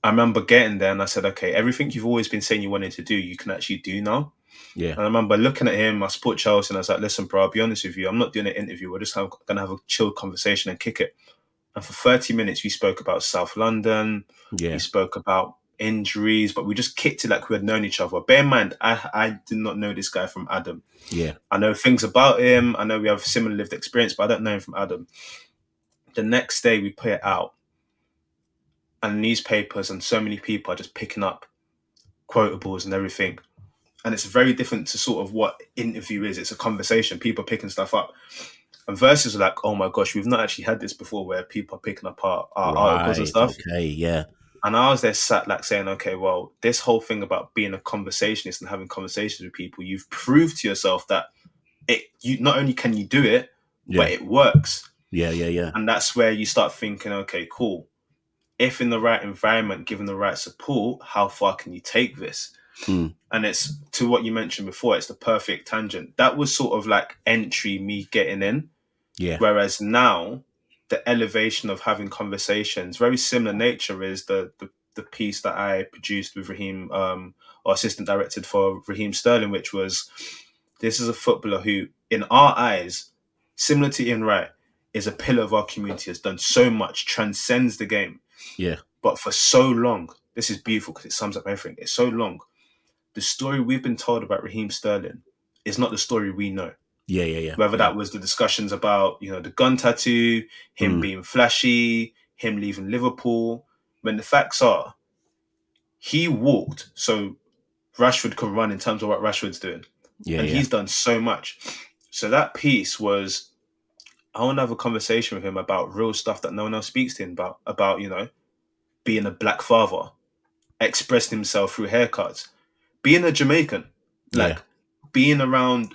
I remember getting there and I said, okay, everything you've always been saying you wanted to do, you can actually do now. Yeah. And I remember looking at him, I support Chelsea, and I was like, listen, bro, I'll be honest with you. I'm not doing an interview. We're just going to have a chill conversation and kick it. And for 30 minutes, we spoke about South London. Yeah. We spoke about injuries, but we just kicked it like we had known each other. Bear in mind, I, I did not know this guy from Adam. Yeah. I know things about him. I know we have similar lived experience, but I don't know him from Adam. The next day, we put it out. And newspapers and so many people are just picking up quotables and everything and it's very different to sort of what interview is. It's a conversation, people picking stuff up. And Versus are like, oh my gosh, we've not actually had this before where people are picking up our, our right, articles and stuff. Okay, yeah. And I was there sat like saying, okay, well, this whole thing about being a conversationist and having conversations with people, you've proved to yourself that it you not only can you do it, yeah. but it works. Yeah, yeah, yeah. And that's where you start thinking, okay, cool. If in the right environment, given the right support, how far can you take this? Mm. And it's to what you mentioned before, it's the perfect tangent. That was sort of like entry, me getting in. Yeah. Whereas now, the elevation of having conversations, very similar nature, is the the, the piece that I produced with Raheem, um, or assistant directed for Raheem Sterling, which was this is a footballer who, in our eyes, similar to Ian Wright, is a pillar of our community, has done so much, transcends the game. Yeah. But for so long, this is beautiful because it sums up everything. It's so long the story we've been told about Raheem Sterling is not the story we know. Yeah, yeah, yeah. Whether yeah. that was the discussions about, you know, the gun tattoo, him mm. being flashy, him leaving Liverpool, when the facts are, he walked so Rashford can run in terms of what Rashford's doing. Yeah, and yeah. he's done so much. So that piece was I want to have a conversation with him about real stuff that no one else speaks to him about, about, you know, being a black father, expressing himself through haircuts, being a Jamaican, like yeah. being around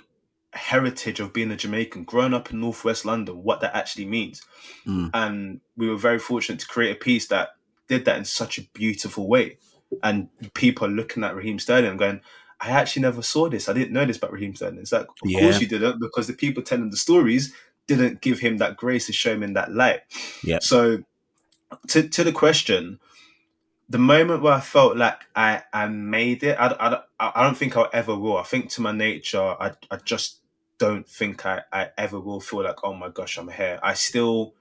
heritage of being a Jamaican, growing up in Northwest London, what that actually means. Mm. And we were very fortunate to create a piece that did that in such a beautiful way. And people are looking at Raheem Sterling and going, I actually never saw this. I didn't know this about Raheem Sterling. It's like, of yeah. course you didn't, because the people telling the stories didn't give him that grace to show him in that light. Yeah. So to to the question, the moment where I felt like I, I made it, I, I, I don't think I'll ever will. I think to my nature, I, I just don't think I, I ever will feel like, oh my gosh, I'm here. I still,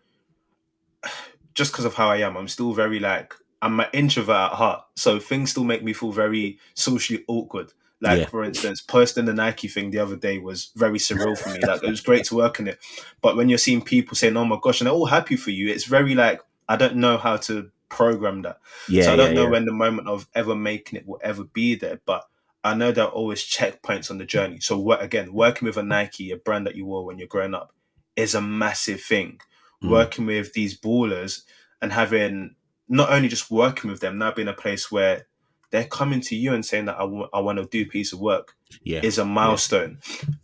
just because of how I am, I'm still very like I'm an introvert at heart, so things still make me feel very socially awkward. Like Yeah. for instance, posting the Nike thing the other day was very surreal for me. Like it was great to work on it, but when you're seeing people saying, "Oh my gosh," and they're all happy for you, it's very like I don't know how to program that. Yeah, so I don't yeah, know yeah. when the moment of ever making it will ever be there, but I know there are always checkpoints on the journey. So what again, working with a Nike, a brand that you wore when you're growing up, is a massive thing. Mm. Working with these ballers and having not only just working with them, now being a place where they're coming to you and saying that I want to do a piece of work yeah, is a milestone.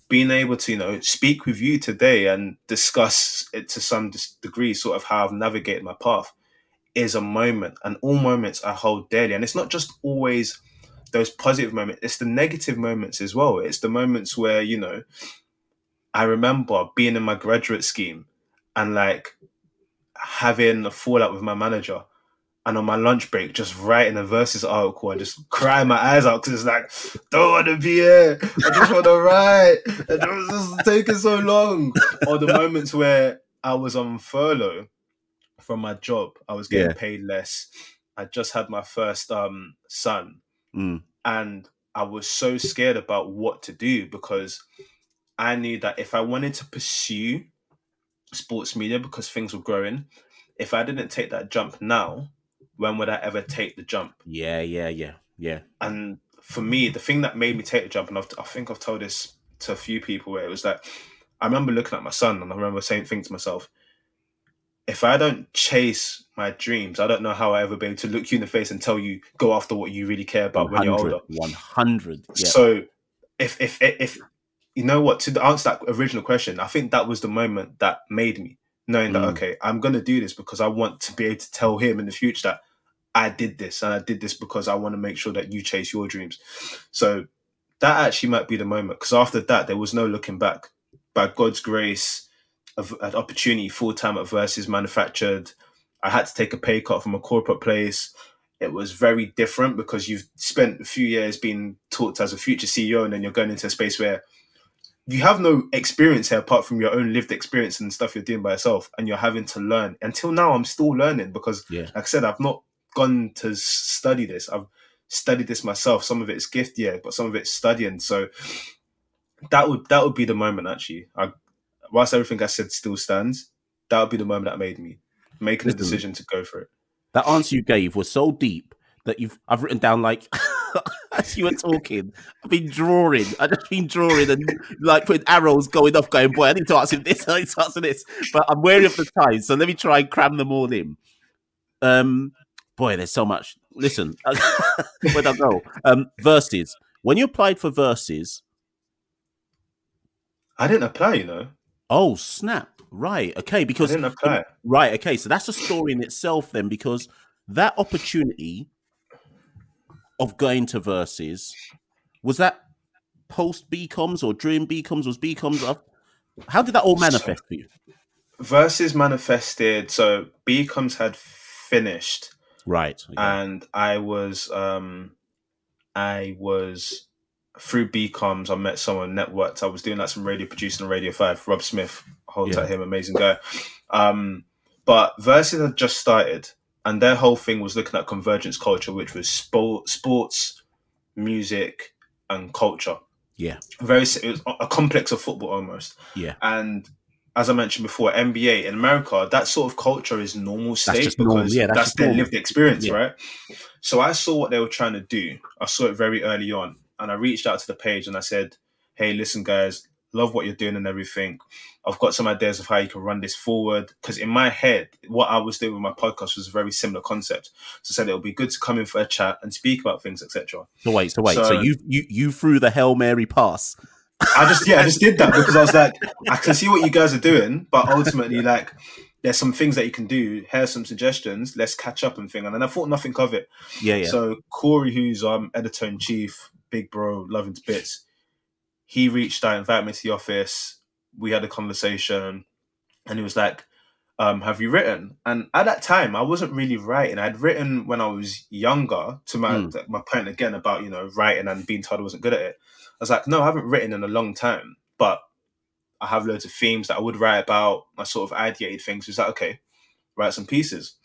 Being able to, you know, speak with you today and discuss it to some degree, sort of how I've navigated my path, is a moment. And all moments I hold dearly. And it's not just always those positive moments, it's the negative moments as well. It's the moments where, you know, I remember being in my graduate scheme and like having a fallout with my manager. And on my lunch break, just writing a Versus article and just crying my eyes out because it's like, don't want to be here. I just want to write. It was just taking so long. Or the moments where I was on furlough from my job, I was getting Yeah. paid less. I just had my first um, son Mm. and I was so scared about what to do because I knew that if I wanted to pursue sports media because things were growing, if I didn't take that jump now, when would I ever take the jump? yeah, yeah, yeah, yeah. And for me, the thing that made me take the jump, and I've, I think I've told this to a few people, where it was like, I remember looking at my son and I remember saying things to myself, if I don't chase my dreams, I don't know how I ever be able to look you in the face and tell you go after what you really care about when you're older. 100. Yeah. So if if if you know what to answer that original question, I think that was the moment that made me knowing that Mm. okay, I'm gonna do this because I want to be able to tell him in the future that I did this and I did this because I want to make sure that you chase your dreams. So that actually might be the moment because after that there was no looking back. By God's grace, an opportunity full time at Versus manufactured. I had to take a pay cut from a corporate place it was very different because you've spent a few years being taught as a future CEO and then you're going into a space where you have no experience here apart from your own lived experience and stuff you're doing by yourself and you're having to learn. Until now, I'm still learning because, Yeah. like I said, I've not gone to study this. I've studied this myself. Some of it's gift, yeah, but some of it's studying. So that would that would be the moment actually. I, whilst everything I said still stands, that would be the moment that made me making the decision to go for it. That answer you gave was so deep that you've I've written down like as you were talking, I've been drawing. I've just been drawing and like putting arrows going off, going, boy, I need to answer this, I need to answer this. But I'm wary of the time, so let me try and cram them all in. Um boy, there's so much. Listen, where'd I go? Um Versus. When you applied for Versus, I didn't apply, you know. Oh snap. Right, okay, because apply. Right. Okay. So that's a story in itself, then, because that opportunity of going to Versus was that post BComs or during BComs was BComs up. How did that all manifest for you? Versus manifested. So BComs had finished, Right. okay. and I was, um, I was through BComs. I met someone networked. I was doing like some radio producing on Radio Five. Rob Smith, hold Yeah. tight him, amazing guy. Um, but Versus had just started, and their whole thing was looking at convergence culture, which was sport, sports, music, and culture. Yeah. very it was a complex of football almost. Yeah. And as I mentioned before, NBA in America, that sort of culture is normal state because normal. Yeah, that's that's, their normal. lived experience, Yeah. right? So I saw what they were trying to do. I saw it very early on, and I reached out to the page and I said, "Hey, listen, guys, love what you're doing and everything. I've got some ideas of how you can run this forward." Because in my head, what I was doing with my podcast was a very similar concept. So I said it would be good to come in for a chat and speak about things, etc. So wait. So wait. So, So- you you you threw the hail mary pass. I just yeah, I just did that because I was like, I can see what you guys are doing, but ultimately, like, there's some things that you can do. Here's some suggestions. Let's catch up and thing. And then I thought nothing of it. Yeah. Yeah. So Corey, who's um editor in chief, big bro, him to bits, he reached out, invited me to the office. We had a conversation, and he was like, um, "Have you written?" And at that time, I wasn't really writing. I'd written when I was younger. To my Mm. my point again about you know writing and being told I wasn't good at it. I was like, no, I haven't written in a long time, but I have loads of themes that I would write about. I sort of ideated things. Was like, okay, write some pieces.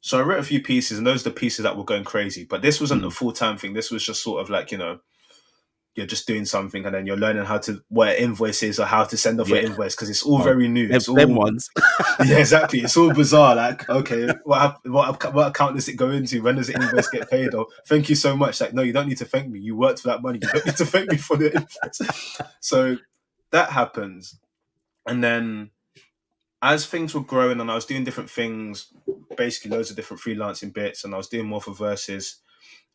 So I wrote a few pieces, and those are the pieces that were going crazy. But this wasn't Mm. a full time thing. This was just sort of like you know, you're just doing something, and then you're learning how to what invoices invoice or how to send off Yeah. an invoice because it's all Oh, very new. Them, all them ones. yeah, exactly. It's all bizarre. Like, okay, what what what account does it go into? When does the invoice get paid? Or thank you so much. Like, no, you don't need to thank me. You worked for that money. You don't need to thank me for the invoice. So that happens, and then as things were growing, and I was doing different things, basically loads of different freelancing bits, and I was doing more for Versus.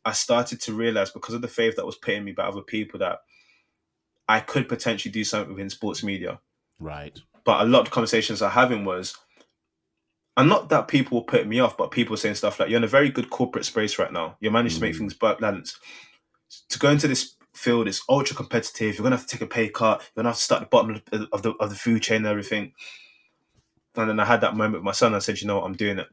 I started to realize because of the faith that was put in me by other people that I could potentially do something within sports media Right. but a lot of the conversations I'm having was, and not that people were putting me off, but people saying stuff like, "You're in a very good corporate space right now. You managed to make Mm. things balance. To go into this field is ultra competitive. You're gonna have to take a pay cut. You're gonna have to start at the bottom of the of the, of the food chain and everything." And then I had that moment with my son. I said, "You know what? I'm doing it."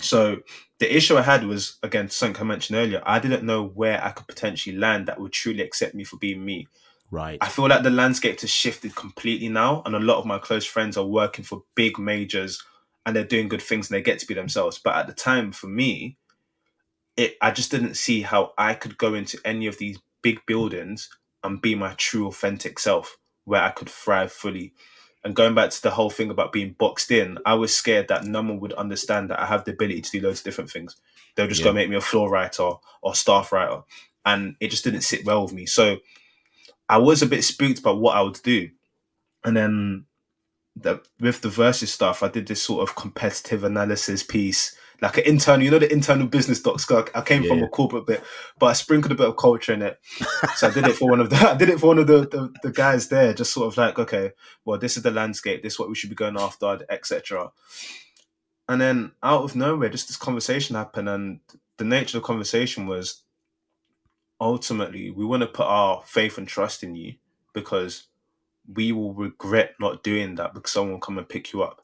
So the issue I had was again something I mentioned earlier. I didn't know where I could potentially land that would truly accept me for being me. Right. I feel like the landscape has shifted completely now, and a lot of my close friends are working for big majors and they're doing good things and they get to be themselves. But at the time, for me, it I just didn't see how I could go into any of these big buildings and be my true authentic self, where I could thrive fully. And going back to the whole thing about being boxed in, I was scared that no one would understand that I have the ability to do loads of different things. They'll just Yeah. go make me a floor writer or staff writer. And it just didn't sit well with me. So I was a bit spooked by what I would do. And then the, with the Versus stuff, I did this sort of competitive analysis piece, like an internal, you know, the internal business docs. I came from Yeah. a corporate bit, but I sprinkled a bit of culture in it. So I did it for one of the, I did it for one of the, the, the guys there, just sort of like, okay, well, this is the landscape, this is what we should be going after, etc. And then out of nowhere, just this conversation happened, and the nature of the conversation was ultimately we want to put our faith and trust in you because we will regret not doing that because someone will come and pick you up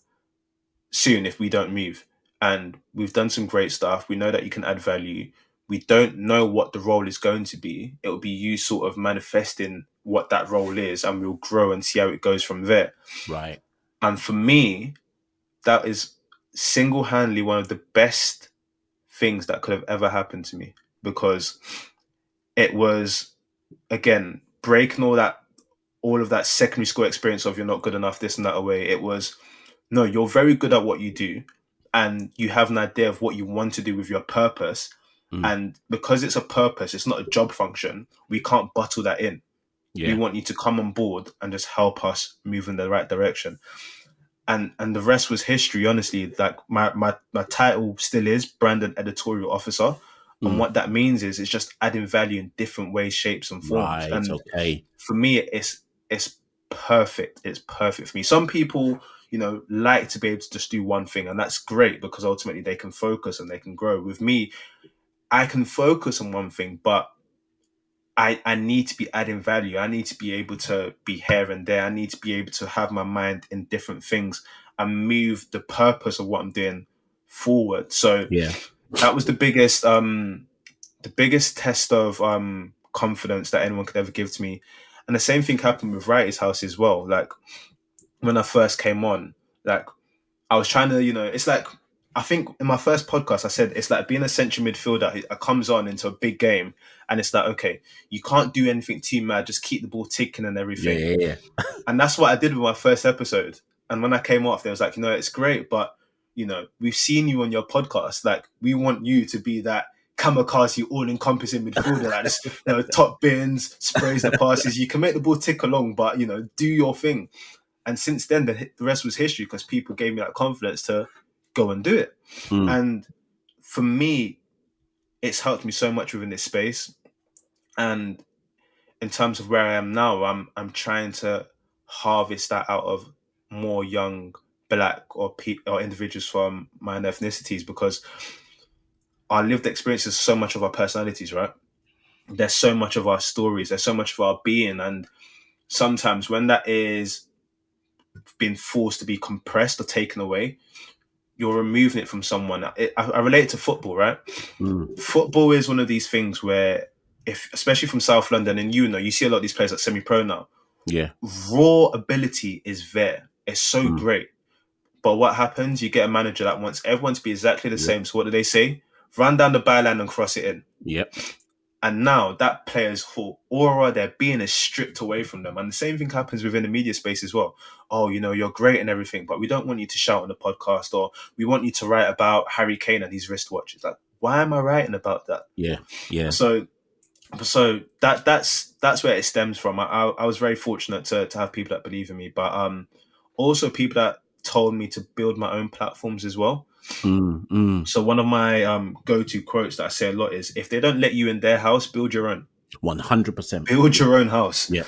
soon if we don't move. And we've done some great stuff. We know that you can add value. We don't know what the role is going to be. It will be you sort of manifesting what that role is, and we'll grow and see how it goes from there. Right. And for me, that is single handedly one of the best things that could have ever happened to me because it was, again, breaking all that, all of that secondary school experience of you're not good enough, this and that away. It was, no, you're very good at what you do and you have an idea of what you want to do with your purpose. Mm. And because it's a purpose, it's not a job function, we can't bottle that in Yeah. we want you to come on board and just help us move in the right direction and and the rest was history honestly like my my, my title still is brandon editorial officer Mm. and what that means is it's just adding value in different ways shapes and forms Right. and Okay. for me it's it's perfect it's perfect for me some people you know like to be able to just do one thing and that's great because ultimately they can focus and they can grow with me i can focus on one thing but I, I need to be adding value. I need to be able to be here and there. I need to be able to have my mind in different things and move the purpose of what I'm doing forward. So Yeah. that was the biggest um the biggest test of um confidence that anyone could ever give to me. And the same thing happened with Wrighty's House as well. Like when I first came on, like I was trying to, you know, it's like I think in my first podcast I said it's like being a central midfielder who uh, comes on into a big game and it's like, okay, you can't do anything too mad, just keep the ball ticking and Yeah. everything. Yeah. yeah. And that's what I did with my first episode. And when I came off, they was like, you know, it's great, but you know, we've seen you on your podcast. Like, we want you to be that kamikaze, all-encompassing midfielder, like this, you know, top bins, sprays the passes. You can make the ball tick along, but you know, do your thing. And since then, the, the rest was history because people gave me that confidence to go and do it. Mm. And for me, it's helped me so much within this space. And in terms of where I am now, I'm I'm trying to harvest that out of more young black or pe- or individuals from my ethnicities because our lived experience is so much of our personalities, right? There's so much of our stories, there's so much of our being, and sometimes when that is being forced to be compressed or taken away, you're removing it from someone. I, I relate it to football, right? Mm. Football is one of these things where, if especially from South London, and you know, you see a lot of these players like semi-pro now. Yeah. Raw ability is there. It's so Mm. great, But what happens? You get a manager that wants everyone to be exactly the Yeah. same. So what do they say? Run down the byline and cross it in. Yep. And now that player's whole aura, they're being is stripped away from them. And the same thing happens within the media space as well. Oh, you know, you're great and everything, but we don't want you to shout on the podcast or we want you to write about Harry Kane and his wristwatch. It's like, why am I writing about that? Yeah. Yeah. So so that that's that's where it stems from. I, I, I was very fortunate to, to have people that believe in me, but um also people that told me to build my own platforms as well. Mm, mm. So one of my um go-to quotes that I say a lot is if they don't let you in their house, build your own. 100%. Build your own house. Yeah.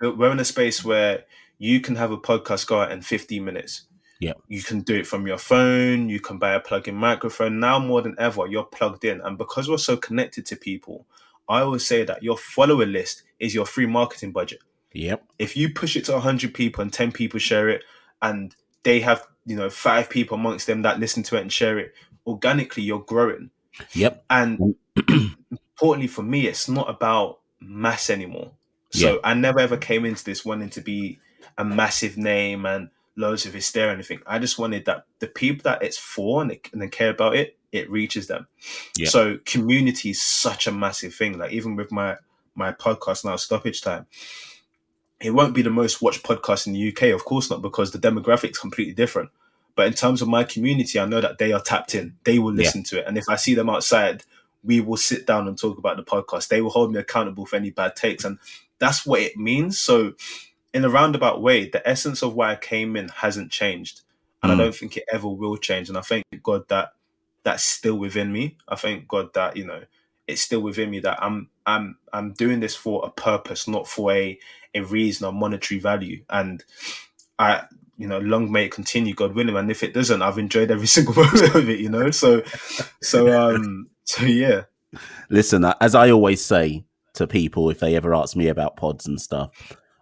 We're in a space where you can have a podcast go out in 15 minutes. Yeah. You can do it from your phone, you can buy a plug-in microphone. Now more than ever, you're plugged in. And because we're so connected to people, I always say that your follower list is your free marketing budget. Yep. If you push it to 100 people and 10 people share it and they have, you know, five people amongst them that listen to it and share it, organically you're growing. Yep. And importantly for me, it's not about mass anymore. So Yeah. I never ever came into this wanting to be a massive name and loads of hysteria or anything. I just wanted that the people that it's for and they, and they care about it, it reaches them. Yeah. So community is such a massive thing. Like even with my my podcast now, Stoppage Time, it won't be the most watched podcast in the UK, of course not, because the demographics completely different. But in terms of my community, I know that they are tapped in. They will Yeah. listen to it. And if I see them outside, we will sit down and talk about the podcast. They will hold me accountable for any bad takes. And that's what it means. So, in a roundabout way, the essence of why I came in hasn't changed. And Mm. I don't think it ever will change. And I thank God that that's still within me. I thank God that, you know, it's still within me that I'm I'm I'm doing this for a purpose, not for a a reason or monetary value. And I you know, long may it continue, God willing. And if it doesn't, I've enjoyed every single moment of it, you know. So so um so yeah. Listen, uh, as I always say to people if they ever ask me about pods and stuff,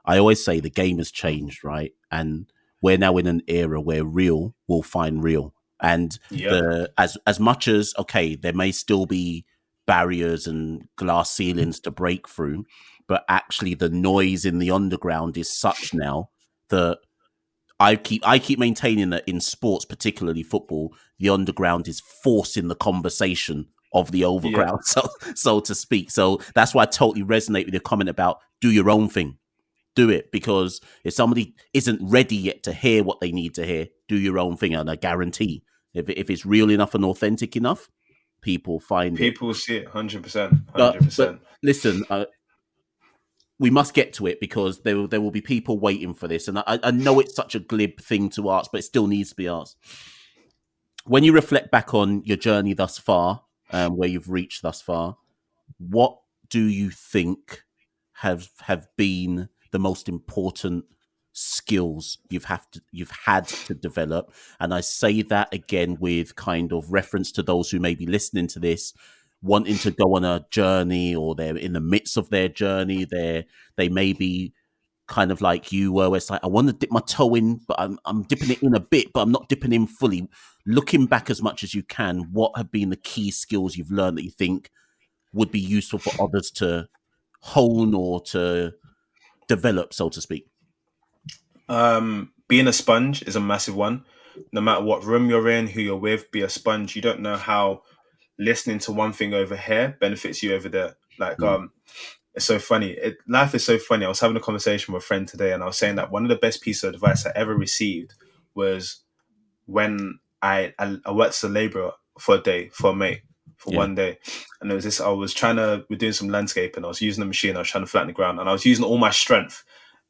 I always say the game has changed, right? And we're now in an era where real will find real. And Yeah. the as as much as okay, there may still be barriers and glass ceilings to break through, but actually the noise in the underground is such now that I keep I keep maintaining that in sports, particularly football, the underground is forcing the conversation of the overground, so so to speak. So that's why I totally resonate with your comment about do your own thing. Do it because if somebody isn't ready yet to hear what they need to hear, do your own thing, and I guarantee if if it's real enough and authentic enough, people find. People will see it hundred percent. But- Hundred percent. Listen, uh, we must get to it because there will, there will be people waiting for this, and I, I know it's such a glib thing to ask, but it still needs to be asked. When you reflect back on your journey thus far, um, where you've reached thus far, what do you think have have been the most important skills you've have to you've had to develop? And I say that again with kind of reference to those who may be listening to this wanting to go on a journey or they're in the midst of their journey they're they may be kind of like you were it's like i want to dip my toe in but I'm, I'm dipping it in a bit but i'm not dipping in fully looking back as much as you can what have been the key skills you've learned that you think would be useful for others to hone or to develop so to speak Um, being a sponge is a massive one. No matter what room you're in, who you're with, be a sponge. You don't know how listening to one thing over here benefits you over there. Like, Mm. um, it's so funny. It, life is so funny. I was having a conversation with a friend today, and I was saying that one of the best pieces of advice I ever received was when I I, I worked as a labourer for a day for a mate for Yeah. one day, and it was this. I was trying to we're doing some landscaping. I was using the machine. I was trying to flatten the ground, and I was using all my strength.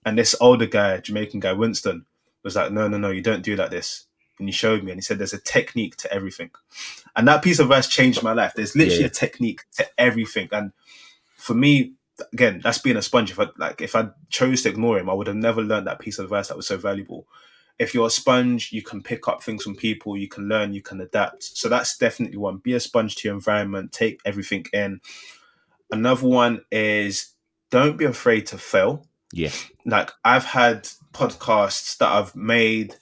And this older guy, Jamaican guy, Winston, was like, "No, no, no, you don't do like this." And he showed me, and he said, "There's a technique to everything." And that piece of advice changed my life. There's literally Yeah. a technique to everything, and for me, again, that's being a sponge. If I like, if I chose to ignore him, I would have never learned that piece of advice that was so valuable. If you're a sponge, you can pick up things from people, you can learn, you can adapt. So that's definitely one. Be a sponge to your environment, take everything in. Another one is don't be afraid to fail. Yeah Like I've had podcasts that I've made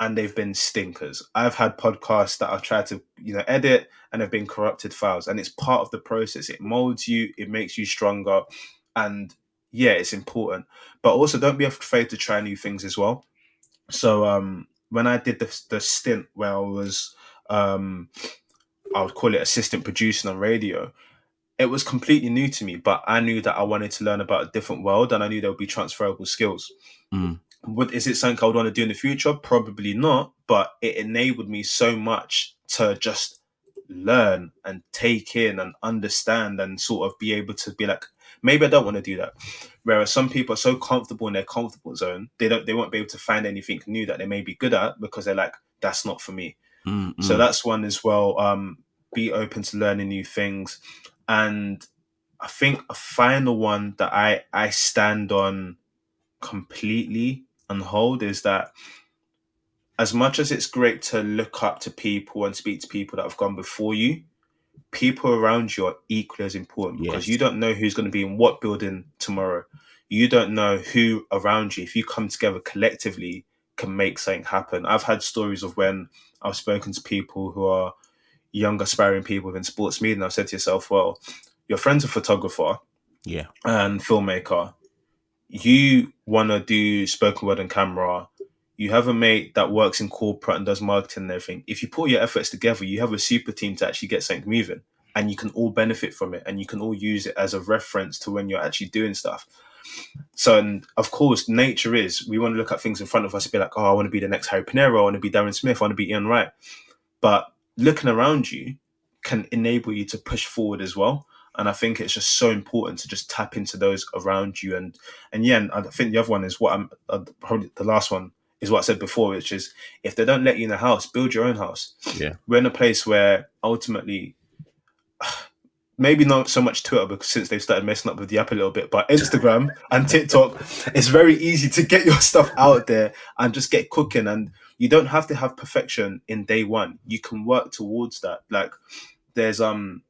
and they've been stinkers. I've had podcasts that I've tried to, you know, edit and have been corrupted files. And it's part of the process. It molds you, it makes you stronger. And yeah, it's important. But also don't be afraid to try new things as well. So um when I did the the stint where I was um I would call it assistant producing on radio. It was completely new to me, but I knew that I wanted to learn about a different world and I knew there would be transferable skills. Mm. What is it something I would want to do in the future? Probably not, but it enabled me so much to just learn and take in and understand and sort of be able to be like, maybe I don't want to do that. Whereas some people are so comfortable in their comfortable zone, they don't they won't be able to find anything new that they may be good at because they're like, that's not for me. Mm, So mm. that's one as well. Um, be open to learning new things, and I think a final one that I I stand on completely and hold is that as much as it's great to look up to people and speak to people that have gone before you, people around you are equally as important because you don't know who's going to be in what building tomorrow. You don't know who around you, if you come together collectively, can make something happen. I've had stories of when I've spoken to people who are young, aspiring people within sports media, and I've said to yourself, well, your friend's a photographer yeah, and filmmaker. You want to do spoken word and camera. You have a mate that works in corporate and does marketing and everything. If you put your efforts together, you have a super team to actually get something moving, and you can all benefit from it, and you can all use it as a reference to when you're actually doing stuff. So, and of course, nature is we want to look at things in front of us and be like, oh, I want to be the next Harry Pinero, I want to be Darren Smith, I want to be Ian Wright. But looking around you can enable you to push forward as well. And I think it's just so important to just tap into those around you. And and yeah, and I think the other one is what I'm uh, probably the last one is what I said before, which is if they don't let you in the house, build your own house. Yeah. we're in a place where ultimately maybe not so much Twitter because since they've started messing up with the app a little bit, but Instagram and TikTok, it's very easy to get your stuff out there and just get cooking. And you don't have to have perfection in day one. You can work towards that. Like there's um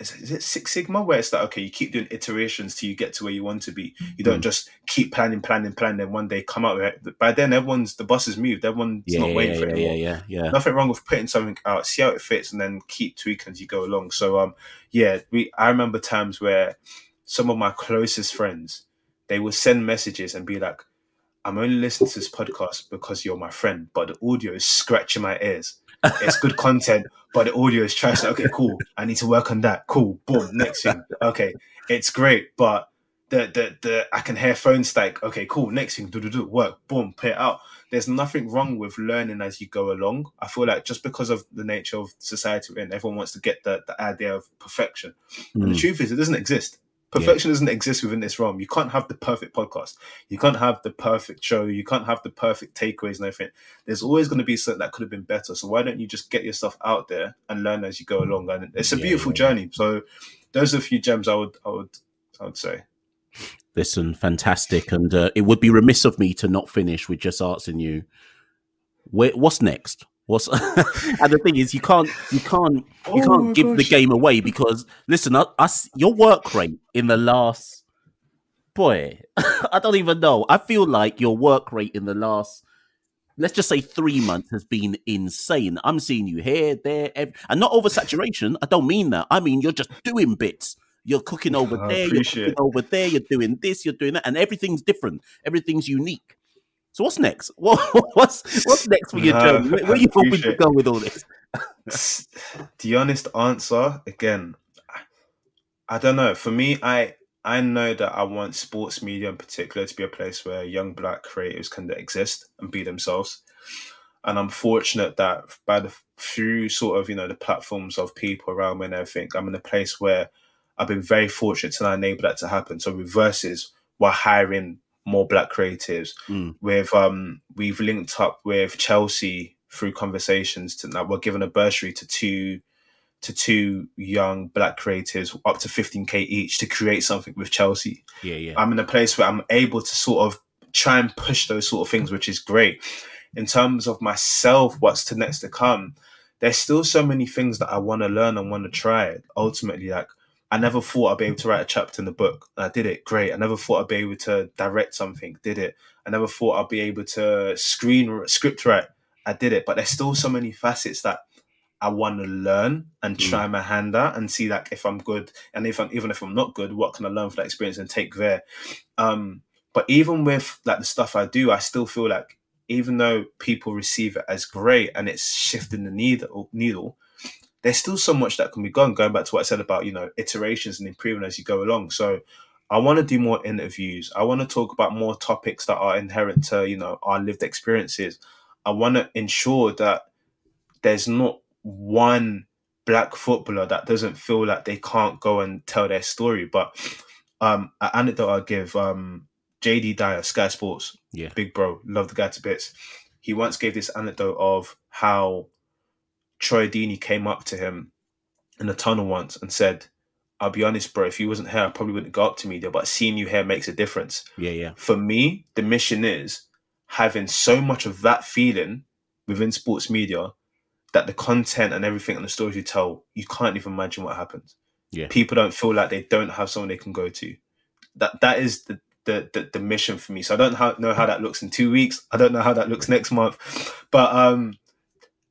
is, is it Six Sigma where it's like okay, you keep doing iterations till you get to where you want to be. You don't Mm. just keep planning, planning, planning, and one day come out with it. By then everyone's the bus has moved. Everyone's yeah, not yeah, waiting yeah, for it yeah, yeah, yeah. nothing wrong with putting something out, see how it fits, and then keep tweaking as you go along. So um, yeah, we I remember times where some of my closest friends they would send messages and be like, "I'm only listening to this podcast because you're my friend, but the audio is scratching my ears. It's good content, but the audio is trash. Okay, cool. I need to work on that. Cool. Boom. Next thing. Okay, it's great, but." The, the, the I can hear phone stack. Okay, cool. Next thing, do do do work. Boom, put it out there's nothing wrong with learning as you go along. I feel like just because of the nature of society in, everyone wants to get the, the idea of perfection. And the Mm. truth is, it doesn't exist. Perfection doesn't exist within this realm. You can't have the perfect podcast. You can't have the perfect show. You can't have the perfect takeaways and everything. There's always going to be something that could have been better. So why don't you just get your stuff out there and learn as you go along? And it's a Yeah, beautiful yeah. journey. So those are a few gems I would, I would, I would say. Listen, fantastic, and uh, it would be remiss of me to not finish with just asking you, where, what's next? What's and the thing is, you can't, you can't, you Oh can't give the game away because listen, I, I s- your work rate in the last, boy, I don't even know. I feel like your work rate in the last, let's just say three months has been insane. I'm seeing you here, there, and not oversaturation. I don't mean that. I mean you're just doing bits. You're cooking over I there, you're cooking over there, you're doing this, you're doing that, and everything's different. Everything's unique. So what's next? What, what's what's next for your journey? Where, where are you hoping to go with all this? the honest answer again i don't know for me i i know that i want sports media in particular to be a place where young black creatives can exist and be themselves and i'm fortunate that by the through sort of you know the platforms of people around me and everything i'm in a place where i've been very fortunate to enable that to happen so reverses we're hiring more black creatives Mm. with um we've linked up with chelsea through conversations to now we're giving a bursary to two to two young black creatives up to 15k each to create something with chelsea Yeah, yeah. i'm in a place where i'm able to sort of try and push those sort of things which is great in terms of myself what's to next to come there's still so many things that i want to learn and want to try ultimately like I never thought I'd be able to write a chapter in the book. I did it, great. I never thought I'd be able to direct something, did it. I never thought I'd be able to screen script write, I did it. But there's still so many facets that I want to learn and Mm. try my hand at and see like if I'm good and if I'm even if I'm not good, what can I learn from that experience and take there. Um, but even with like the stuff I do, I still feel like even though people receive it as great and it's shifting the needle, needle, there's still so much that can be done. Going back to what I said about you know iterations and improving as you go along. So I want to do more interviews. I want to talk about more topics that are inherent to you know our lived experiences. I want to ensure that there's not one black footballer that doesn't feel like they can't go and tell their story. But um, an anecdote I'll give um, JD Dyer, Sky Sports, Yeah. big bro, love the guy to bits. He once gave this anecdote of how Troy Deeney came up to him in the tunnel once and said, I'll be honest, bro, if you wasn't here, I probably wouldn't go up to media, but seeing you here makes a difference. Yeah, yeah. For me, the mission is having so much of that feeling within sports media that the content and everything and the stories you tell, you can't even imagine what happens. Yeah. People don't feel like they don't have someone they can go to. That that is the the, the, the mission for me. So I don't know how that looks in two weeks. I don't know how that looks next month. But um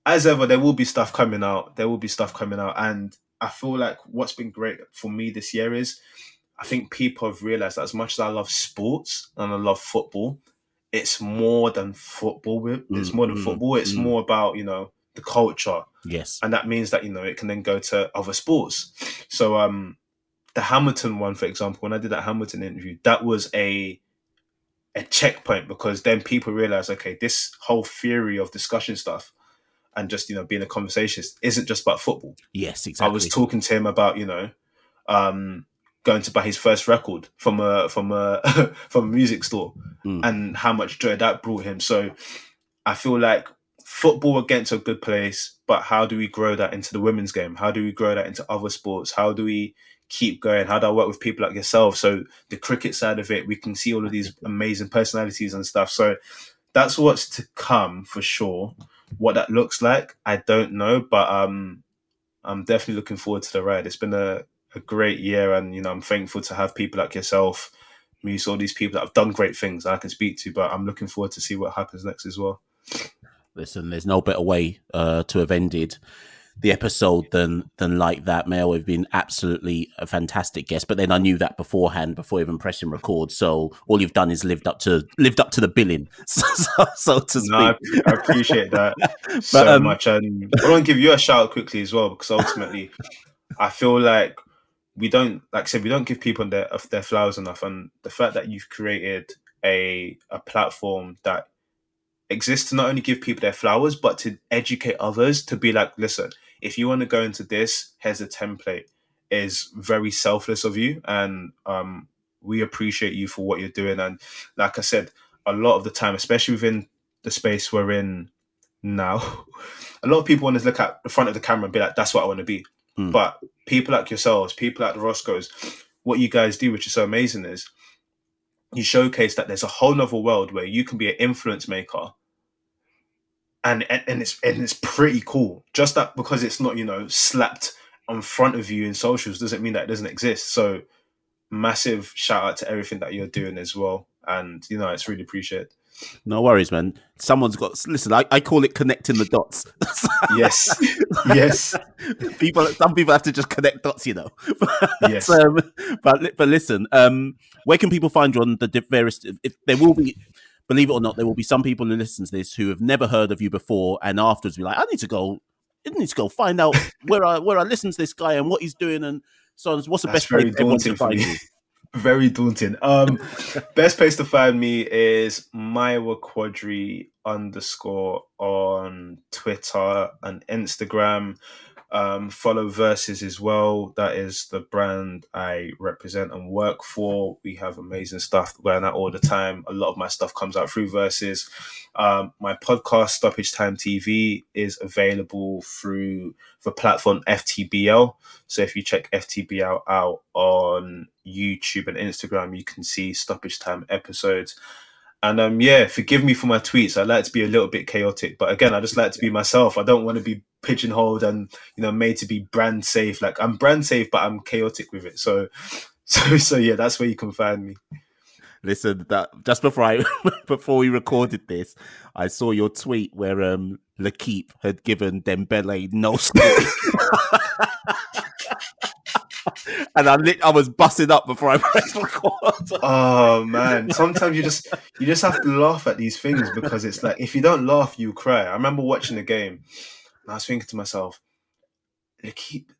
as ever, there will be stuff coming out. There will be stuff coming out. And I feel like what's been great for me this year is I think people have realized that as much as I love sports and I love football, it's more than football. It's Mm, more than mm, football. It's mm. more about, you know, the culture. Yes. And that means that, you know, it can then go to other sports. So um the Hamilton one, for example, when I did that Hamilton interview, that was a a checkpoint because then people realize, okay, this whole theory of discussion stuff and just, you know, being a conversationist isn't just about football. Yes, exactly. I was talking to him about, you know, um, going to buy his first record from a from a from a music store Mm. and how much joy that brought him. So I feel like football against a good place, but how do we grow that into the women's game? How do we grow that into other sports? How do we keep going? How do I work with people like yourself? So the cricket side of it, we can see all of these amazing personalities and stuff. So that's what's to come for sure. What that looks like, I don't know, but um I'm definitely looking forward to the ride. It's been a, a great year, and you know, I'm thankful to have people like yourself, Muse, all these people that have done great things I can speak to. But I'm looking forward to see what happens next as well. Listen, there's no better way uh, to have ended the episode than than like that. Mel, have been absolutely a fantastic guest. But then I knew that beforehand before even pressing record. So all you've done is lived up to lived up to the billing, so, so, so to speak. No, I, I appreciate that so um, much, and I want to give you a shout out quickly as well because ultimately, I feel like we don't, like I said, we don't give people their their flowers enough, and the fact that you've created a a platform that exists to not only give people their flowers but to educate others to be like, listen, if you want to go into this, here's a template. Is very selfless of you, and um, we appreciate you for what you're doing. And like I said, a lot of the time, especially within the space we're in now, a lot of people want to look at the front of the camera and be like, that's what I want to be. Mm. But people like yourselves, people like the Roscoe's, what you guys do, which is so amazing, is you showcase that there's a whole nother world where you can be an influence maker. And, and, and it's and it's pretty cool. Just that because it's not, you know, slapped on front of you in socials doesn't mean that it doesn't exist. So massive shout out to everything that you're doing as well. And you know, it's really appreciated. No worries, man. Someone's got listen. I, I call it connecting the dots. Yes. yes. people, some people have to just connect dots, you know. Yes. um, but but listen, um, where can people find you on the various? If there will be, believe it or not, there will be some people who listen to this who have never heard of you before, and afterwards be like, I need to go, I need to go find out where I where I listen to this guy and what he's doing, and so on. What's the That's best way very everyone to daunting for find you? Very daunting. Um, best place to find me is Mayowa Quadri underscore on Twitter and Instagram. Um, follow Versus as well. That is the brand I represent and work for. We have amazing stuff going out all the time. A lot of my stuff comes out through Versus. Um, my podcast, Stoppage Time TV, is available through the platform FTBL. So if you check FTBL out on YouTube and Instagram, you can see Stoppage Time episodes. And um, yeah, forgive me for my tweets. I like to be a little bit chaotic, but again, I just like to be myself. I don't want to be pigeonholed and you know made to be brand safe. Like I'm brand safe, but I'm chaotic with it. So, so, so yeah, that's where you can find me. Listen, that just before I before we recorded this, I saw your tweet where um L'Équipe had given Dembele no score. and I lit, I was busting up before I pressed record. oh man, sometimes you just you just have to laugh at these things because it's like if you don't laugh, you cry. I remember watching the game, and I was thinking to myself,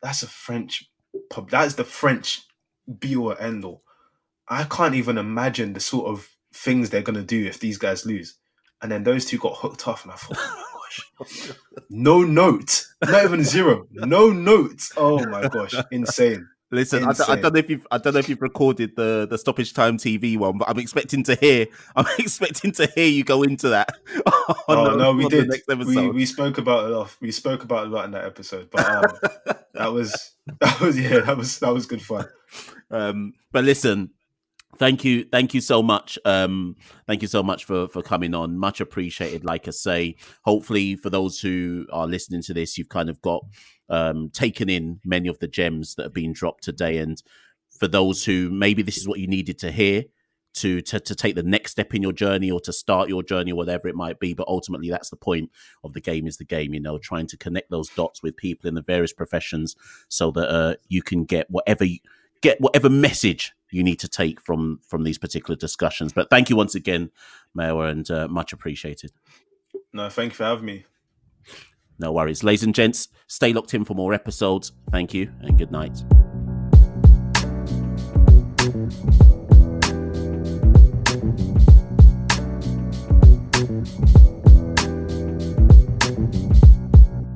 that's a French pub. That's the French be or end all. I can't even imagine the sort of things they're gonna do if these guys lose. And then those two got hooked off, and I thought, oh my gosh, no note, not even zero, no notes. Oh my gosh, insane. Listen, I, I, don't know if you've I don't know if you've recorded the the stoppage time TV one, but I'm expecting to hear I'm expecting to hear you go into that. oh the, no, we did. We, we spoke about it off. We spoke about a lot in that episode, but um, that was that was yeah that was that was good fun. Um, but listen, thank you thank you so much um thank you so much for for coming on much appreciated like i say hopefully for those who are listening to this you've kind of got um taken in many of the gems that have been dropped today and for those who maybe this is what you needed to hear to, to to take the next step in your journey or to start your journey whatever it might be but ultimately that's the point of the game is the game you know trying to connect those dots with people in the various professions so that uh, you can get whatever you, get whatever message you need to take from from these particular discussions. But thank you once again, Mayor, and uh, much appreciated. No, thank you for having me. No worries, ladies and gents. Stay locked in for more episodes. Thank you, and good night.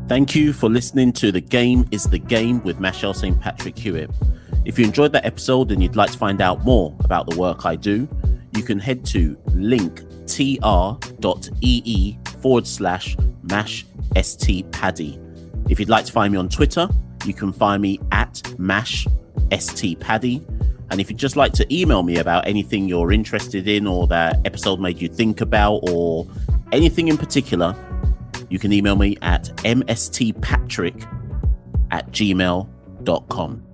Thank you for listening to The Game is the Game with Machel St. Patrick Hewitt. If you enjoyed that episode and you'd like to find out more about the work I do, you can head to linktr.ee forward slash mash st paddy. If you'd like to find me on Twitter, you can find me at mash st paddy. And if you'd just like to email me about anything you're interested in or that episode made you think about or anything in particular, you can email me at mstpatrick at gmail.com.